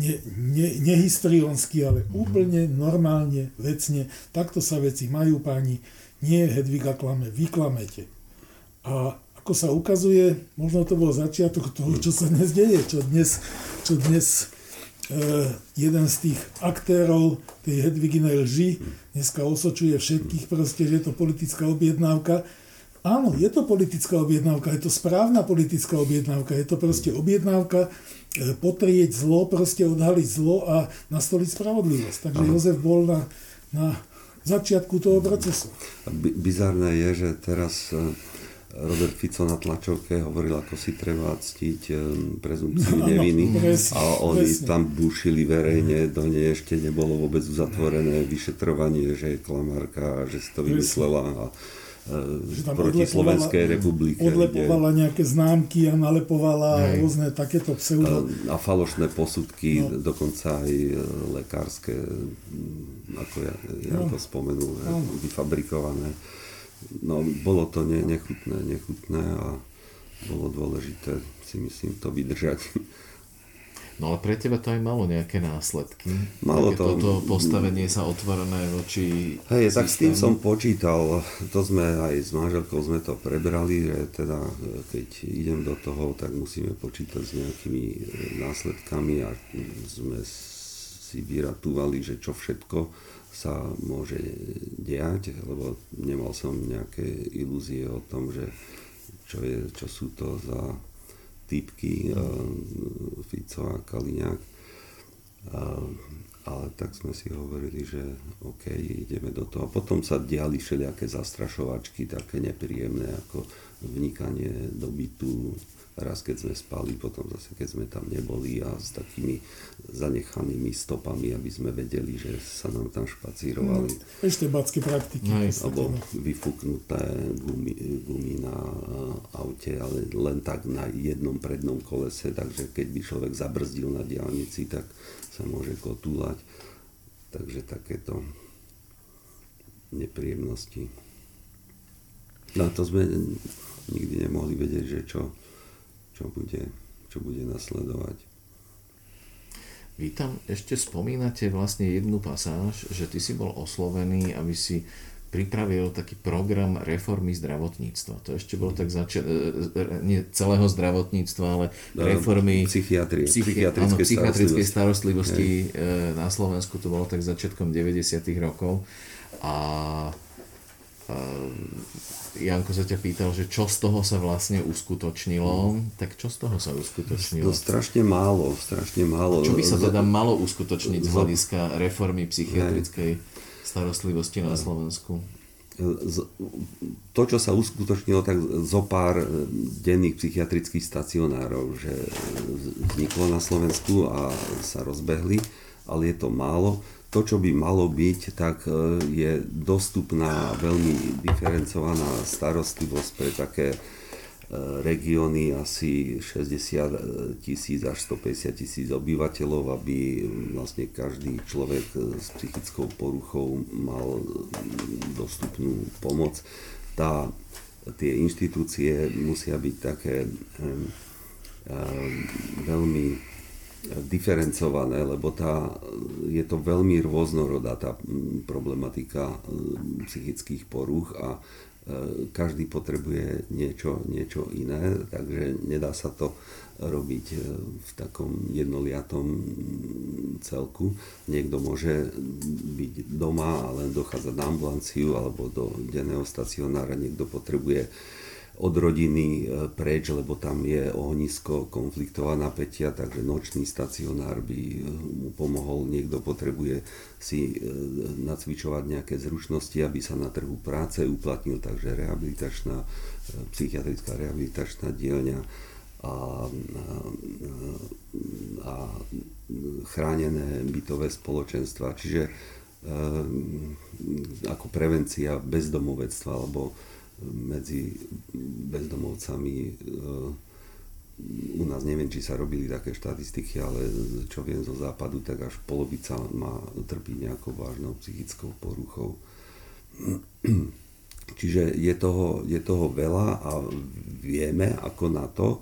ne, ne, nehistrionsky, ale mhm. úplne normálne, vecne. Takto sa veci majú páni, nie Hedviga klame, vyklamete. A ako sa ukazuje, možno to bol začiatok toho, čo sa dnes deje, čo dnes, čo dnes e, jeden z tých aktérov tej Hedviginej lži dneska osočuje všetkých proste, že je to politická objednávka. Áno, je to politická objednávka, je to správna politická objednávka, je to proste objednávka e, potrieť zlo, proste odhaliť zlo a nastoliť spravodlivosť. Takže Aha. Jozef bol na, na začiatku toho procesu. Bizarné je, že teraz e, Robert Fico na tlačovke hovoril, ako si treba ctiť prezumpciu neviny a oni tam bušili verejne, do nej ešte nebolo vôbec uzatvorené vyšetrovanie, že je klamárka, že si to vymyslela a e, proti Slovenskej republike. Odlepovala kde... nejaké známky a nalepovala Hej. rôzne takéto pseudo... A, a falošné posudky, no. dokonca aj e, lekárske, ako ja, ja no. to spomenul, no. vyfabrikované no, bolo to ne, nechutné, nechutné a bolo dôležité si myslím to vydržať. No ale pre teba to aj malo nejaké následky. Malo to. Toto postavenie sa otvorené voči... Hej, tak s tým som počítal. To sme aj s manželkou sme to prebrali, že teda keď idem do toho, tak musíme počítať s nejakými následkami a sme si vyratúvali, že čo všetko sa môže diať, lebo nemal som nejaké ilúzie o tom, že čo, je, čo sú to za typky uh, Fico a Kaliňák. Uh, ale tak sme si hovorili, že OK, ideme do toho. A potom sa diali všelijaké zastrašovačky, také nepríjemné, ako vnikanie do bytu, raz keď sme spali, potom zase keď sme tam neboli a s takými zanechanými stopami, aby sme vedeli, že sa nám tam špacírovali. No, ešte backé praktiky. Alebo vyfúknuté gumy, gumy na aute, ale len tak na jednom prednom kolese, takže keď by človek zabrzdil na diálnici, tak sa môže kotúľať. takže takéto nepríjemnosti. No to sme nikdy nemohli vedieť, že čo, čo, bude, čo bude nasledovať. Vy tam ešte spomínate vlastne jednu pasáž, že ty si bol oslovený, aby si pripravil taký program reformy zdravotníctva. To ešte bolo tak začiat, e, e, nie celého zdravotníctva, ale reformy psychiatrie, psychiatrickej, áno, psychiatrickej starostlivosti je. na Slovensku. To bolo tak začiatkom 90. rokov. A Janko sa ťa pýtal, že čo z toho sa vlastne uskutočnilo, tak čo z toho sa uskutočnilo? To strašne málo, strašne málo. Čo by sa teda malo uskutočniť z hľadiska reformy psychiatrickej starostlivosti na Slovensku? To, čo sa uskutočnilo, tak zo pár denných psychiatrických stacionárov, že vzniklo na Slovensku a sa rozbehli, ale je to málo. To, čo by malo byť, tak e, je dostupná veľmi diferencovaná starostlivosť pre také regióny asi 60 tisíc až 150 tisíc obyvateľov, aby vlastne každý človek s psychickou poruchou mal dostupnú pomoc. Tá, tie inštitúcie musia byť také veľmi diferencované, lebo tá, je to veľmi rôznorodá tá problematika psychických poruch a E, každý potrebuje niečo, niečo iné, takže nedá sa to robiť e, v takom jednoliatom celku. Niekto môže byť doma a len dochádzať na ambulanciu alebo do denného stacionára, niekto potrebuje od rodiny e, preč, lebo tam je ohnisko konfliktová napätia, takže nočný stacionár by e, mu pomohol. Niekto potrebuje si e, nacvičovať nejaké zručnosti, aby sa na trhu práce uplatnil, takže rehabilitačná, psychiatrická rehabilitačná dielňa a, a, a chránené bytové spoločenstva. Čiže e, ako prevencia bezdomovectva alebo medzi bezdomovcami eh, u nás neviem, či sa robili také štatistiky, ale čo viem zo západu, tak až polovica má trpí nejakou vážnou psychickou poruchou. Čiže je toho, je toho veľa a vieme ako na to,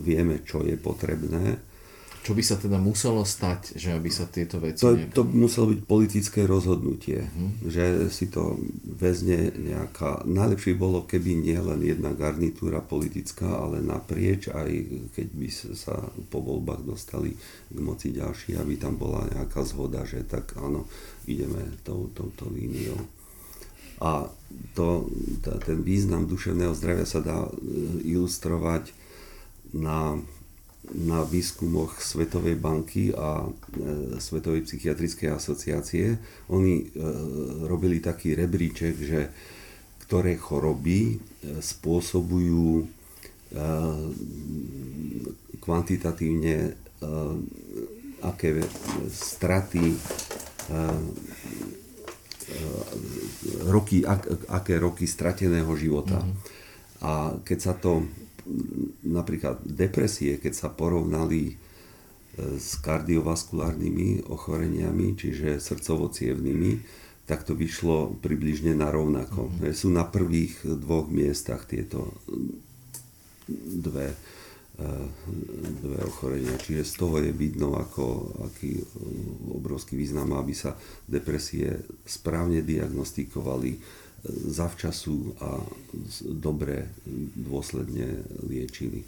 vieme, čo je potrebné čo by sa teda muselo stať, že aby sa tieto veci... To, to by muselo byť politické rozhodnutie, uh-huh. že si to väzne nejaká... Najlepšie bolo, keby nie len jedna garnitúra politická, ale naprieč, aj keď by sa po voľbách dostali k moci ďalší, aby tam bola nejaká zhoda, že tak áno, ideme tou, touto líniou. A to, tá, ten význam duševného zdravia sa dá e, ilustrovať na na výskumoch Svetovej banky a e, Svetovej psychiatrickej asociácie. Oni e, robili taký rebríček, že ktoré choroby e, spôsobujú kvantitatívne aké straty roky, aké roky strateného života. Mm-hmm. A keď sa to napríklad depresie, keď sa porovnali e, s kardiovaskulárnymi ochoreniami, čiže srdcovo-cievnými, tak to vyšlo približne na rovnako. Mm-hmm. Sú na prvých dvoch miestach tieto dve, e, dve ochorenia. Čiže z toho je vidno, ako, aký obrovský význam aby sa depresie správne diagnostikovali, zavčasu a dobre dôsledne liečili.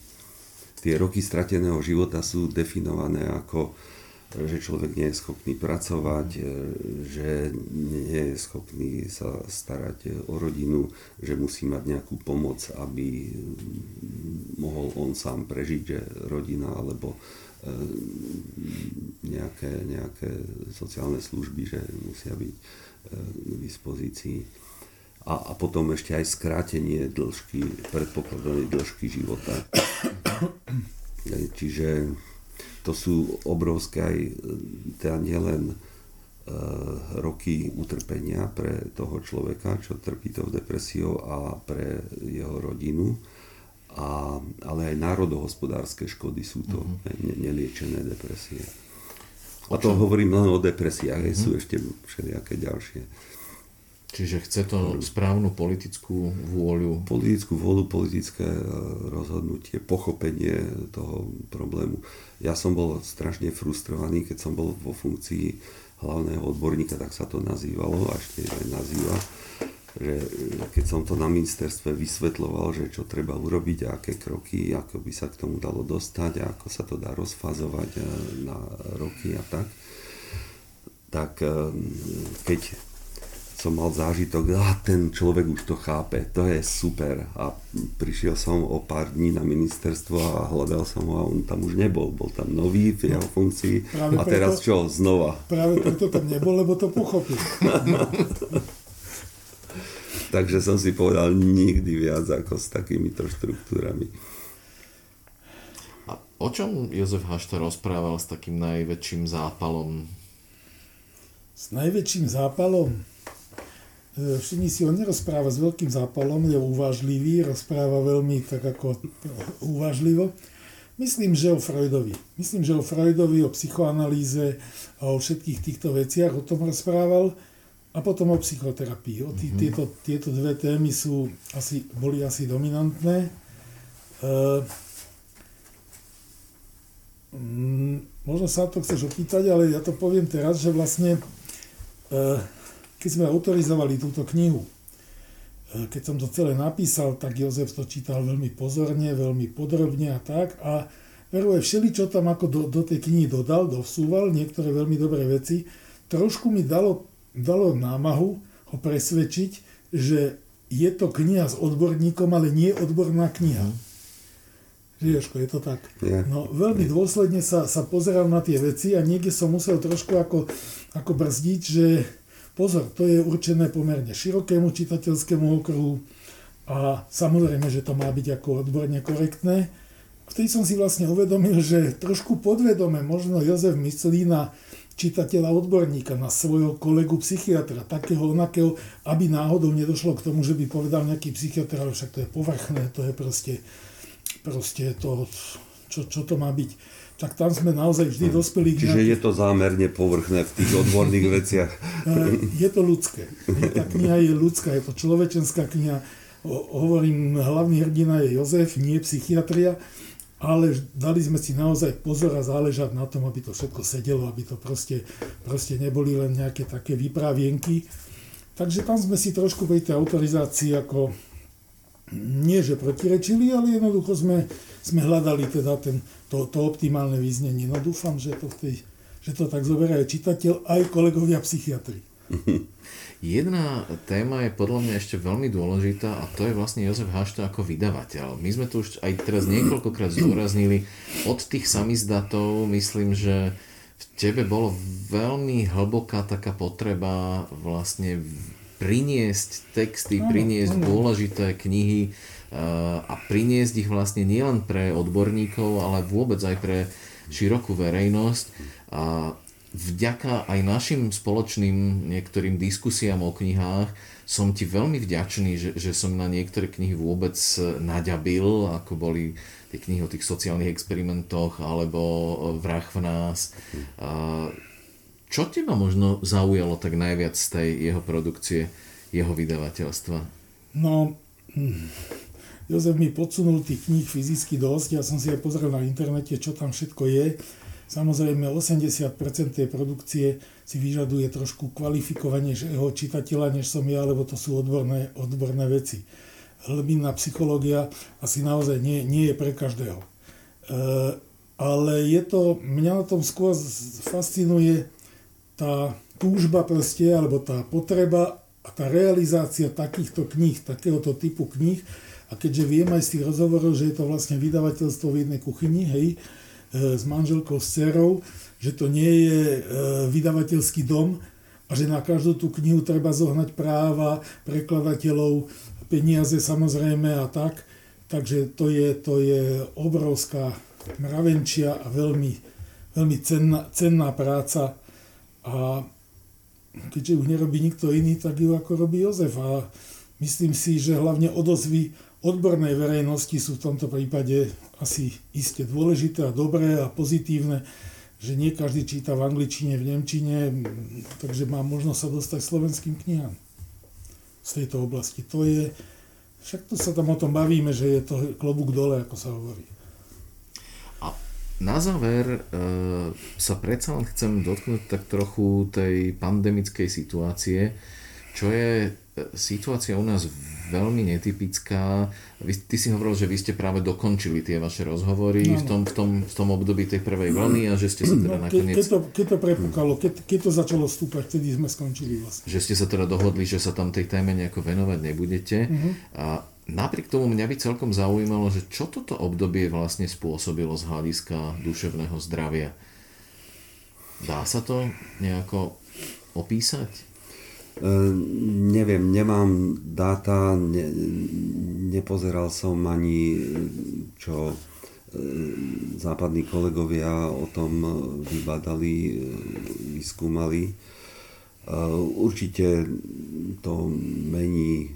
Tie roky strateného života sú definované ako že človek nie je schopný pracovať, že nie je schopný sa starať o rodinu, že musí mať nejakú pomoc, aby mohol on sám prežiť, že rodina alebo e, nejaké, nejaké sociálne služby, že musia byť e, k dispozícii a, a potom ešte aj skrátenie dĺžky, predpokladanej dĺžky života. Čiže to sú obrovské aj teda nielen e, roky utrpenia pre toho človeka, čo trpí tou depresiou a pre jeho rodinu, a, ale aj národohospodárske škody sú to mm-hmm. ne, neliečené depresie. A to hovorím len o depresiách, mm. sú ešte všelijaké ďalšie. Čiže chce to správnu politickú vôľu. Politickú vôľu, politické e, rozhodnutie, pochopenie toho problému. Ja som bol strašne frustrovaný, keď som bol vo funkcii hlavného odborníka, tak sa to nazývalo a ešte aj nazýva že keď som to na ministerstve vysvetloval, že čo treba urobiť a aké kroky, ako by sa k tomu dalo dostať a ako sa to dá rozfazovať e, na roky a tak, tak e, keď som mal zážitok, a ten človek už to chápe, to je super. A prišiel som o pár dní na ministerstvo a hľadal som ho a on tam už nebol. Bol tam nový v jeho no, funkcii Práve a teraz preto, čo, znova. Práve preto tam nebol, lebo to pochopil. Takže som si povedal nikdy viac ako s takýmito štruktúrami. A o čom Jozef Hašta rozprával s takým najväčším zápalom? S najväčším zápalom? E, všimni si, on nerozpráva s veľkým zápalom, je uvažlivý, rozpráva veľmi tak ako uvažlivo. Myslím, že o Freudovi. Myslím, že o Freudovi, o psychoanalýze a o všetkých týchto veciach o tom rozprával a potom o psychoterapii. O tí, mm-hmm. tieto, tieto dve témy sú asi, boli asi dominantné. E, mm, možno sa to chceš opýtať, ale ja to poviem teraz, že vlastne e, keď sme autorizovali túto knihu, e, keď som to celé napísal, tak Jozef to čítal veľmi pozorne, veľmi podrobne a tak. A veruje všeli, čo tam ako do, do tej knihy dodal, dovsúval, niektoré veľmi dobré veci. Trošku mi dalo, dalo námahu ho presvedčiť, že je to kniha s odborníkom, ale nie odborná kniha. Žieško, je to tak. No, veľmi dôsledne sa, sa pozeral na tie veci a niekde som musel trošku ako, ako brzdiť, že Pozor, to je určené pomerne širokému čitateľskému okruhu a samozrejme, že to má byť ako odborne korektné. Vtedy som si vlastne uvedomil, že trošku podvedome možno Jozef myslí na čitateľa odborníka, na svojho kolegu psychiatra, takého onakého, aby náhodou nedošlo k tomu, že by povedal nejaký psychiatr, ale však to je povrchné, to je proste, proste to, čo, čo to má byť tak tam sme naozaj vždy dospeli k Čiže nejaký... je to zámerne povrchné v tých odborných veciach. Je to ľudské. Tá kniha je ľudská, je to človečenská kniha. Hovorím, hlavný hrdina je Jozef, nie psychiatria, ale dali sme si naozaj pozor a záležať na tom, aby to všetko sedelo, aby to proste, proste neboli len nejaké také vypravienky. Takže tam sme si trošku pri tej autorizácii ako nie že protirečili, ale jednoducho sme, sme hľadali teda ten, to, to optimálne význenie. No dúfam, že to, v tej, že to tak zoberie aj čitateľ, aj kolegovia psychiatri. Jedna téma je podľa mňa ešte veľmi dôležitá a to je vlastne Jozef Hašta ako vydavateľ. My sme tu už aj teraz niekoľkokrát zdôraznili, od tých samizdatov myslím, že v tebe bolo veľmi hlboká taká potreba vlastne priniesť texty, ano, priniesť ano. dôležité knihy eh, a priniesť ich vlastne nielen pre odborníkov, ale vôbec aj pre širokú verejnosť. A vďaka aj našim spoločným niektorým diskusiám o knihách som ti veľmi vďačný, že, že som na niektoré knihy vôbec naďabil, ako boli tie knihy o tých sociálnych experimentoch alebo Vrah v nás. A čo teba možno zaujalo tak najviac z tej jeho produkcie, jeho vydavateľstva? No, hm, Jozef mi podsunul tých kníh fyzicky dosť, ja som si aj pozrel na internete, čo tam všetko je. Samozrejme, 80% tej produkcie si vyžaduje trošku kvalifikovanejšieho čitateľa, než som ja, lebo to sú odborné, odborné veci. Hlbinná psychológia asi naozaj nie, nie je pre každého. E, ale je to, mňa na tom skôr fascinuje tá túžba proste, alebo tá potreba a tá realizácia takýchto kníh, takéhoto typu kníh, a keďže viem aj z tých rozhovorov, že je to vlastne vydavateľstvo v jednej kuchyni, hej, e, s manželkou, s dcerou, že to nie je e, vydavateľský dom a že na každú tú knihu treba zohnať práva, prekladateľov, peniaze samozrejme a tak. Takže to je, to je obrovská mravenčia a veľmi, veľmi cenná, cenná práca a keďže už nerobí nikto iný, tak ju ako robí Jozef. A myslím si, že hlavne odozvy odbornej verejnosti sú v tomto prípade asi iste dôležité a dobré a pozitívne. že nie každý číta v angličtine, v nemčine, takže má možnosť sa dostať slovenským knihám z tejto oblasti. To je, však to sa tam o tom bavíme, že je to klobúk dole, ako sa hovorí. Na záver e, sa predsa len chcem dotknúť tak trochu tej pandemickej situácie, čo je e, situácia u nás veľmi netypická. Vy, ty si hovoril, že vy ste práve dokončili tie vaše rozhovory no, v, tom, v, tom, v tom období tej prvej vlny a že ste sa teda no, nakoniec... Keď to, keď to prepukalo, keď, keď to začalo stúpať, vtedy sme skončili vlastne. Že ste sa teda dohodli, že sa tam tej téme nejako venovať nebudete. Uh-huh. A napriek tomu mňa by celkom zaujímalo, že čo toto obdobie vlastne spôsobilo z hľadiska duševného zdravia. Dá sa to nejako opísať? Ehm, neviem, nemám dáta, ne, nepozeral som ani, čo e, západní kolegovia o tom vybadali, e, vyskúmali. E, určite to mení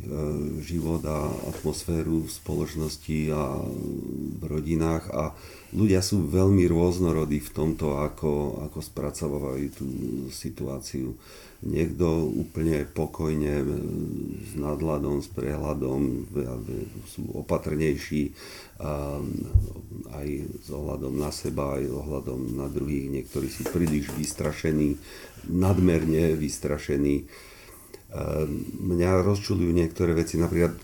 život a atmosféru v spoločnosti a v rodinách. A ľudia sú veľmi rôznorodí v tomto, ako, ako spracovávajú tú situáciu niekto úplne pokojne e, s nadhľadom, s prehľadom sú opatrnejší aj s ohľadom na seba, aj ohľadom na druhých. Niektorí sú príliš vystrašení, nadmerne vystrašení. Mňa rozčulujú niektoré veci, napríklad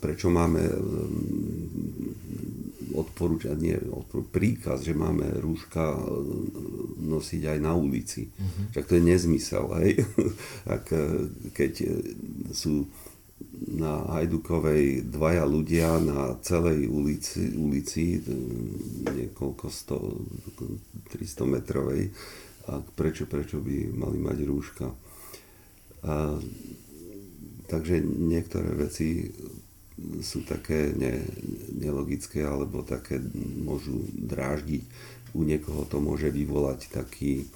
prečo máme odporúčať, nie odporúčať, príkaz, že máme rúška e, nosiť aj na ulici. Uh-huh. Však to je nezmysel, hej. Ak, e, keď sú na Hajdukovej dvaja ľudia na celej ulici, ulici niekoľko sto, 300 metrovej, a prečo, prečo by mali mať rúška. A, takže niektoré veci sú také ne, nelogické alebo také môžu dráždiť. U niekoho to môže vyvolať taký,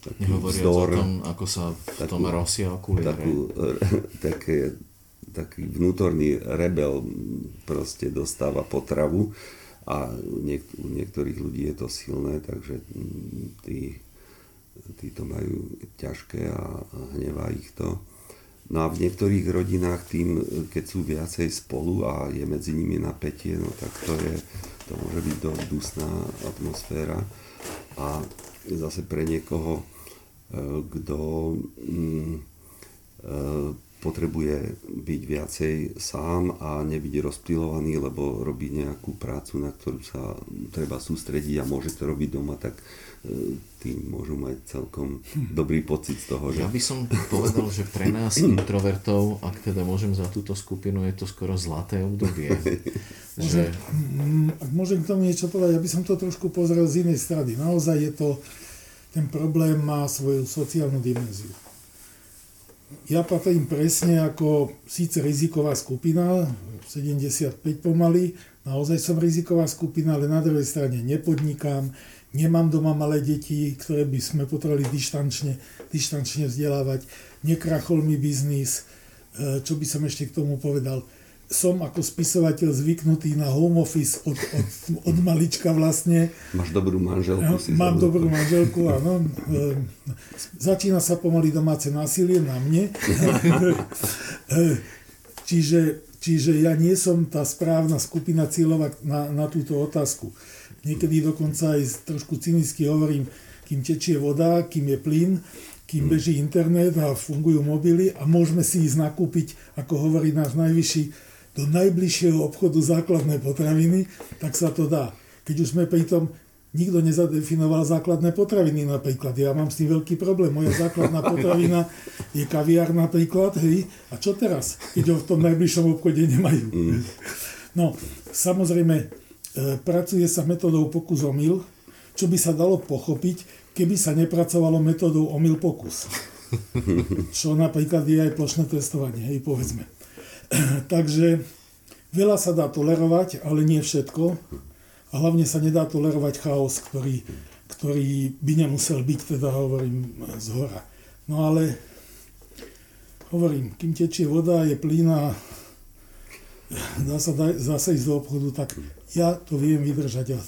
taký vzdor. o tom, ako sa v takú, tom rosia. Takú, také, taký vnútorný rebel proste dostáva potravu a niek- u niektorých ľudí je to silné, takže tí, tí to majú ťažké a, a hnevá ich to. No a v niektorých rodinách tým, keď sú viacej spolu a je medzi nimi napätie, no tak to, je, to môže byť dosť dusná atmosféra. A zase pre niekoho, e, kto mm, e, potrebuje byť viacej sám a nebyť rozptilovaný, lebo robí nejakú prácu, na ktorú sa treba sústrediť a môže to robiť doma, tak tým môžu mať celkom dobrý pocit z toho. Že... Ja by som povedal, že pre nás introvertov, ak teda môžem za túto skupinu, je to skoro zlaté obdobie. že... Ak môžem k tomu niečo povedať, ja by som to trošku pozrel z inej strany. Naozaj je to, ten problém má svoju sociálnu dimenziu ja patrím presne ako síce riziková skupina, 75 pomaly, naozaj som riziková skupina, ale na druhej strane nepodnikám, nemám doma malé deti, ktoré by sme potrebovali dištančne, dištančne vzdelávať, nekrachol mi biznis, e, čo by som ešte k tomu povedal, som ako spisovateľ zvyknutý na home office od, od, od malička vlastne. Máš dobrú manželku. Si Mám dobrú manželku, áno. Ehm, začína sa pomaly domáce násilie na mne. čiže, čiže ja nie som tá správna skupina cieľová na, na túto otázku. Niekedy dokonca aj trošku cynicky hovorím, kým tečie voda, kým je plyn, kým beží internet a fungujú mobily a môžeme si ísť nakúpiť, ako hovorí náš najvyšší do najbližšieho obchodu základné potraviny, tak sa to dá. Keď už sme pri tom, nikto nezadefinoval základné potraviny napríklad. Ja mám s tým veľký problém. Moja základná potravina je kaviár napríklad, hej. A čo teraz, keď ho v tom najbližšom obchode nemajú? Mm. No, samozrejme, pracuje sa metodou pokus omyl, čo by sa dalo pochopiť, keby sa nepracovalo metodou omyl pokus. Čo napríklad je aj plošné testovanie, hej, povedzme. Takže veľa sa dá tolerovať, ale nie všetko. A hlavne sa nedá tolerovať chaos, ktorý, ktorý by nemusel byť, teda hovorím, z hora. No ale hovorím, kým tečie voda, je plyn a dá sa zase ísť do obchodu, tak ja to viem vydržať. A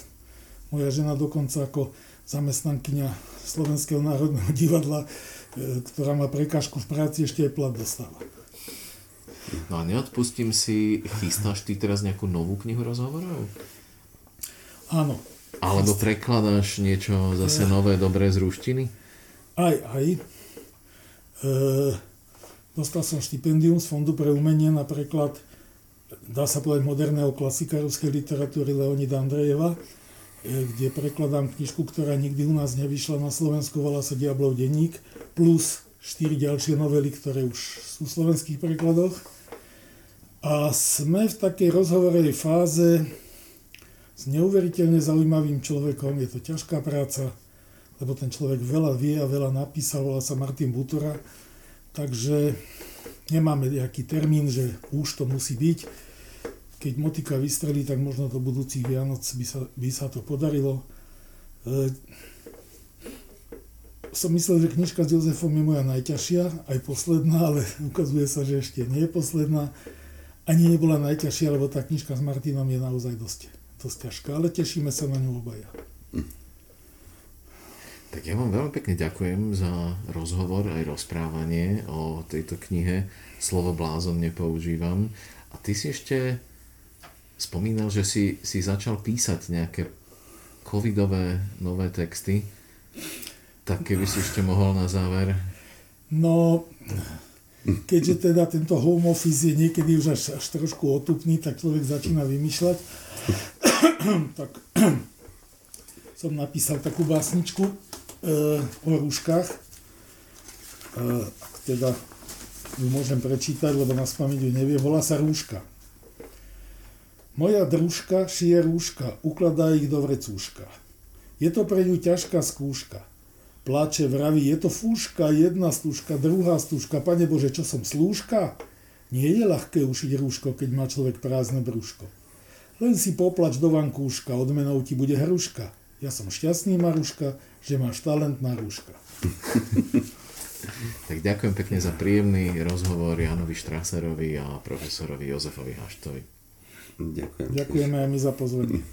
moja žena dokonca ako zamestnankyňa Slovenského národného divadla, e, ktorá má prekážku v práci, ešte aj plat dostáva. No a neodpustím si, chystáš ty teraz nejakú novú knihu rozhovorov? Áno. Alebo prekladáš niečo zase nové, dobré z ruštiny? Aj, aj. E, dostal som štipendium z Fondu pre umenie na preklad, dá sa povedať, moderného klasika ruskej literatúry Leonida Andrejeva E, kde prekladám knižku, ktorá nikdy u nás nevyšla na Slovensku, volá sa Diablov denník, plus štyri ďalšie novely, ktoré už sú v slovenských prekladoch. A sme v takej rozhovorej fáze s neuveriteľne zaujímavým človekom. Je to ťažká práca, lebo ten človek veľa vie a veľa napísal, volá sa Martin Butora. Takže nemáme nejaký termín, že už to musí byť keď motika vystrelí, tak možno do budúcich Vianoc by sa, by sa to podarilo. E, som myslel, že knižka s Jozefom je moja najťažšia, aj posledná, ale ukazuje sa, že ešte nie je posledná. Ani nebola najťažšia, lebo tá knižka s Martinom je naozaj dosť, dosť ťažká, ale tešíme sa na ňu obaja. Tak ja vám veľmi pekne ďakujem za rozhovor aj rozprávanie o tejto knihe. Slovo blázon nepoužívam. A ty si ešte spomínal, že si, si začal písať nejaké covidové nové texty. Tak keby si ešte mohol na záver. No, keďže teda tento home office je niekedy už až, až trošku otupný, tak človek začína vymýšľať. tak som napísal takú básničku o rúškach. Ak teda ju môžem prečítať, lebo na spamäť ju nevie, volá sa Rúška. Moja družka šije rúška, ukladá ich do vrecúška. Je to pre ňu ťažká skúška. Pláče, vraví, je to fúška, jedna stúška, druhá stúška. Pane Bože, čo som slúška? Nie je ľahké ušiť rúško, keď má človek prázdne brúško. Len si poplač do vankúška, odmenou ti bude hruška. Ja som šťastný, Maruška, že máš talent na rúška. tak ďakujem pekne za príjemný rozhovor Janovi Štraserovi a profesorovi Jozefovi Haštovi. Ďakujem. Ďakujeme aj my za pozvanie.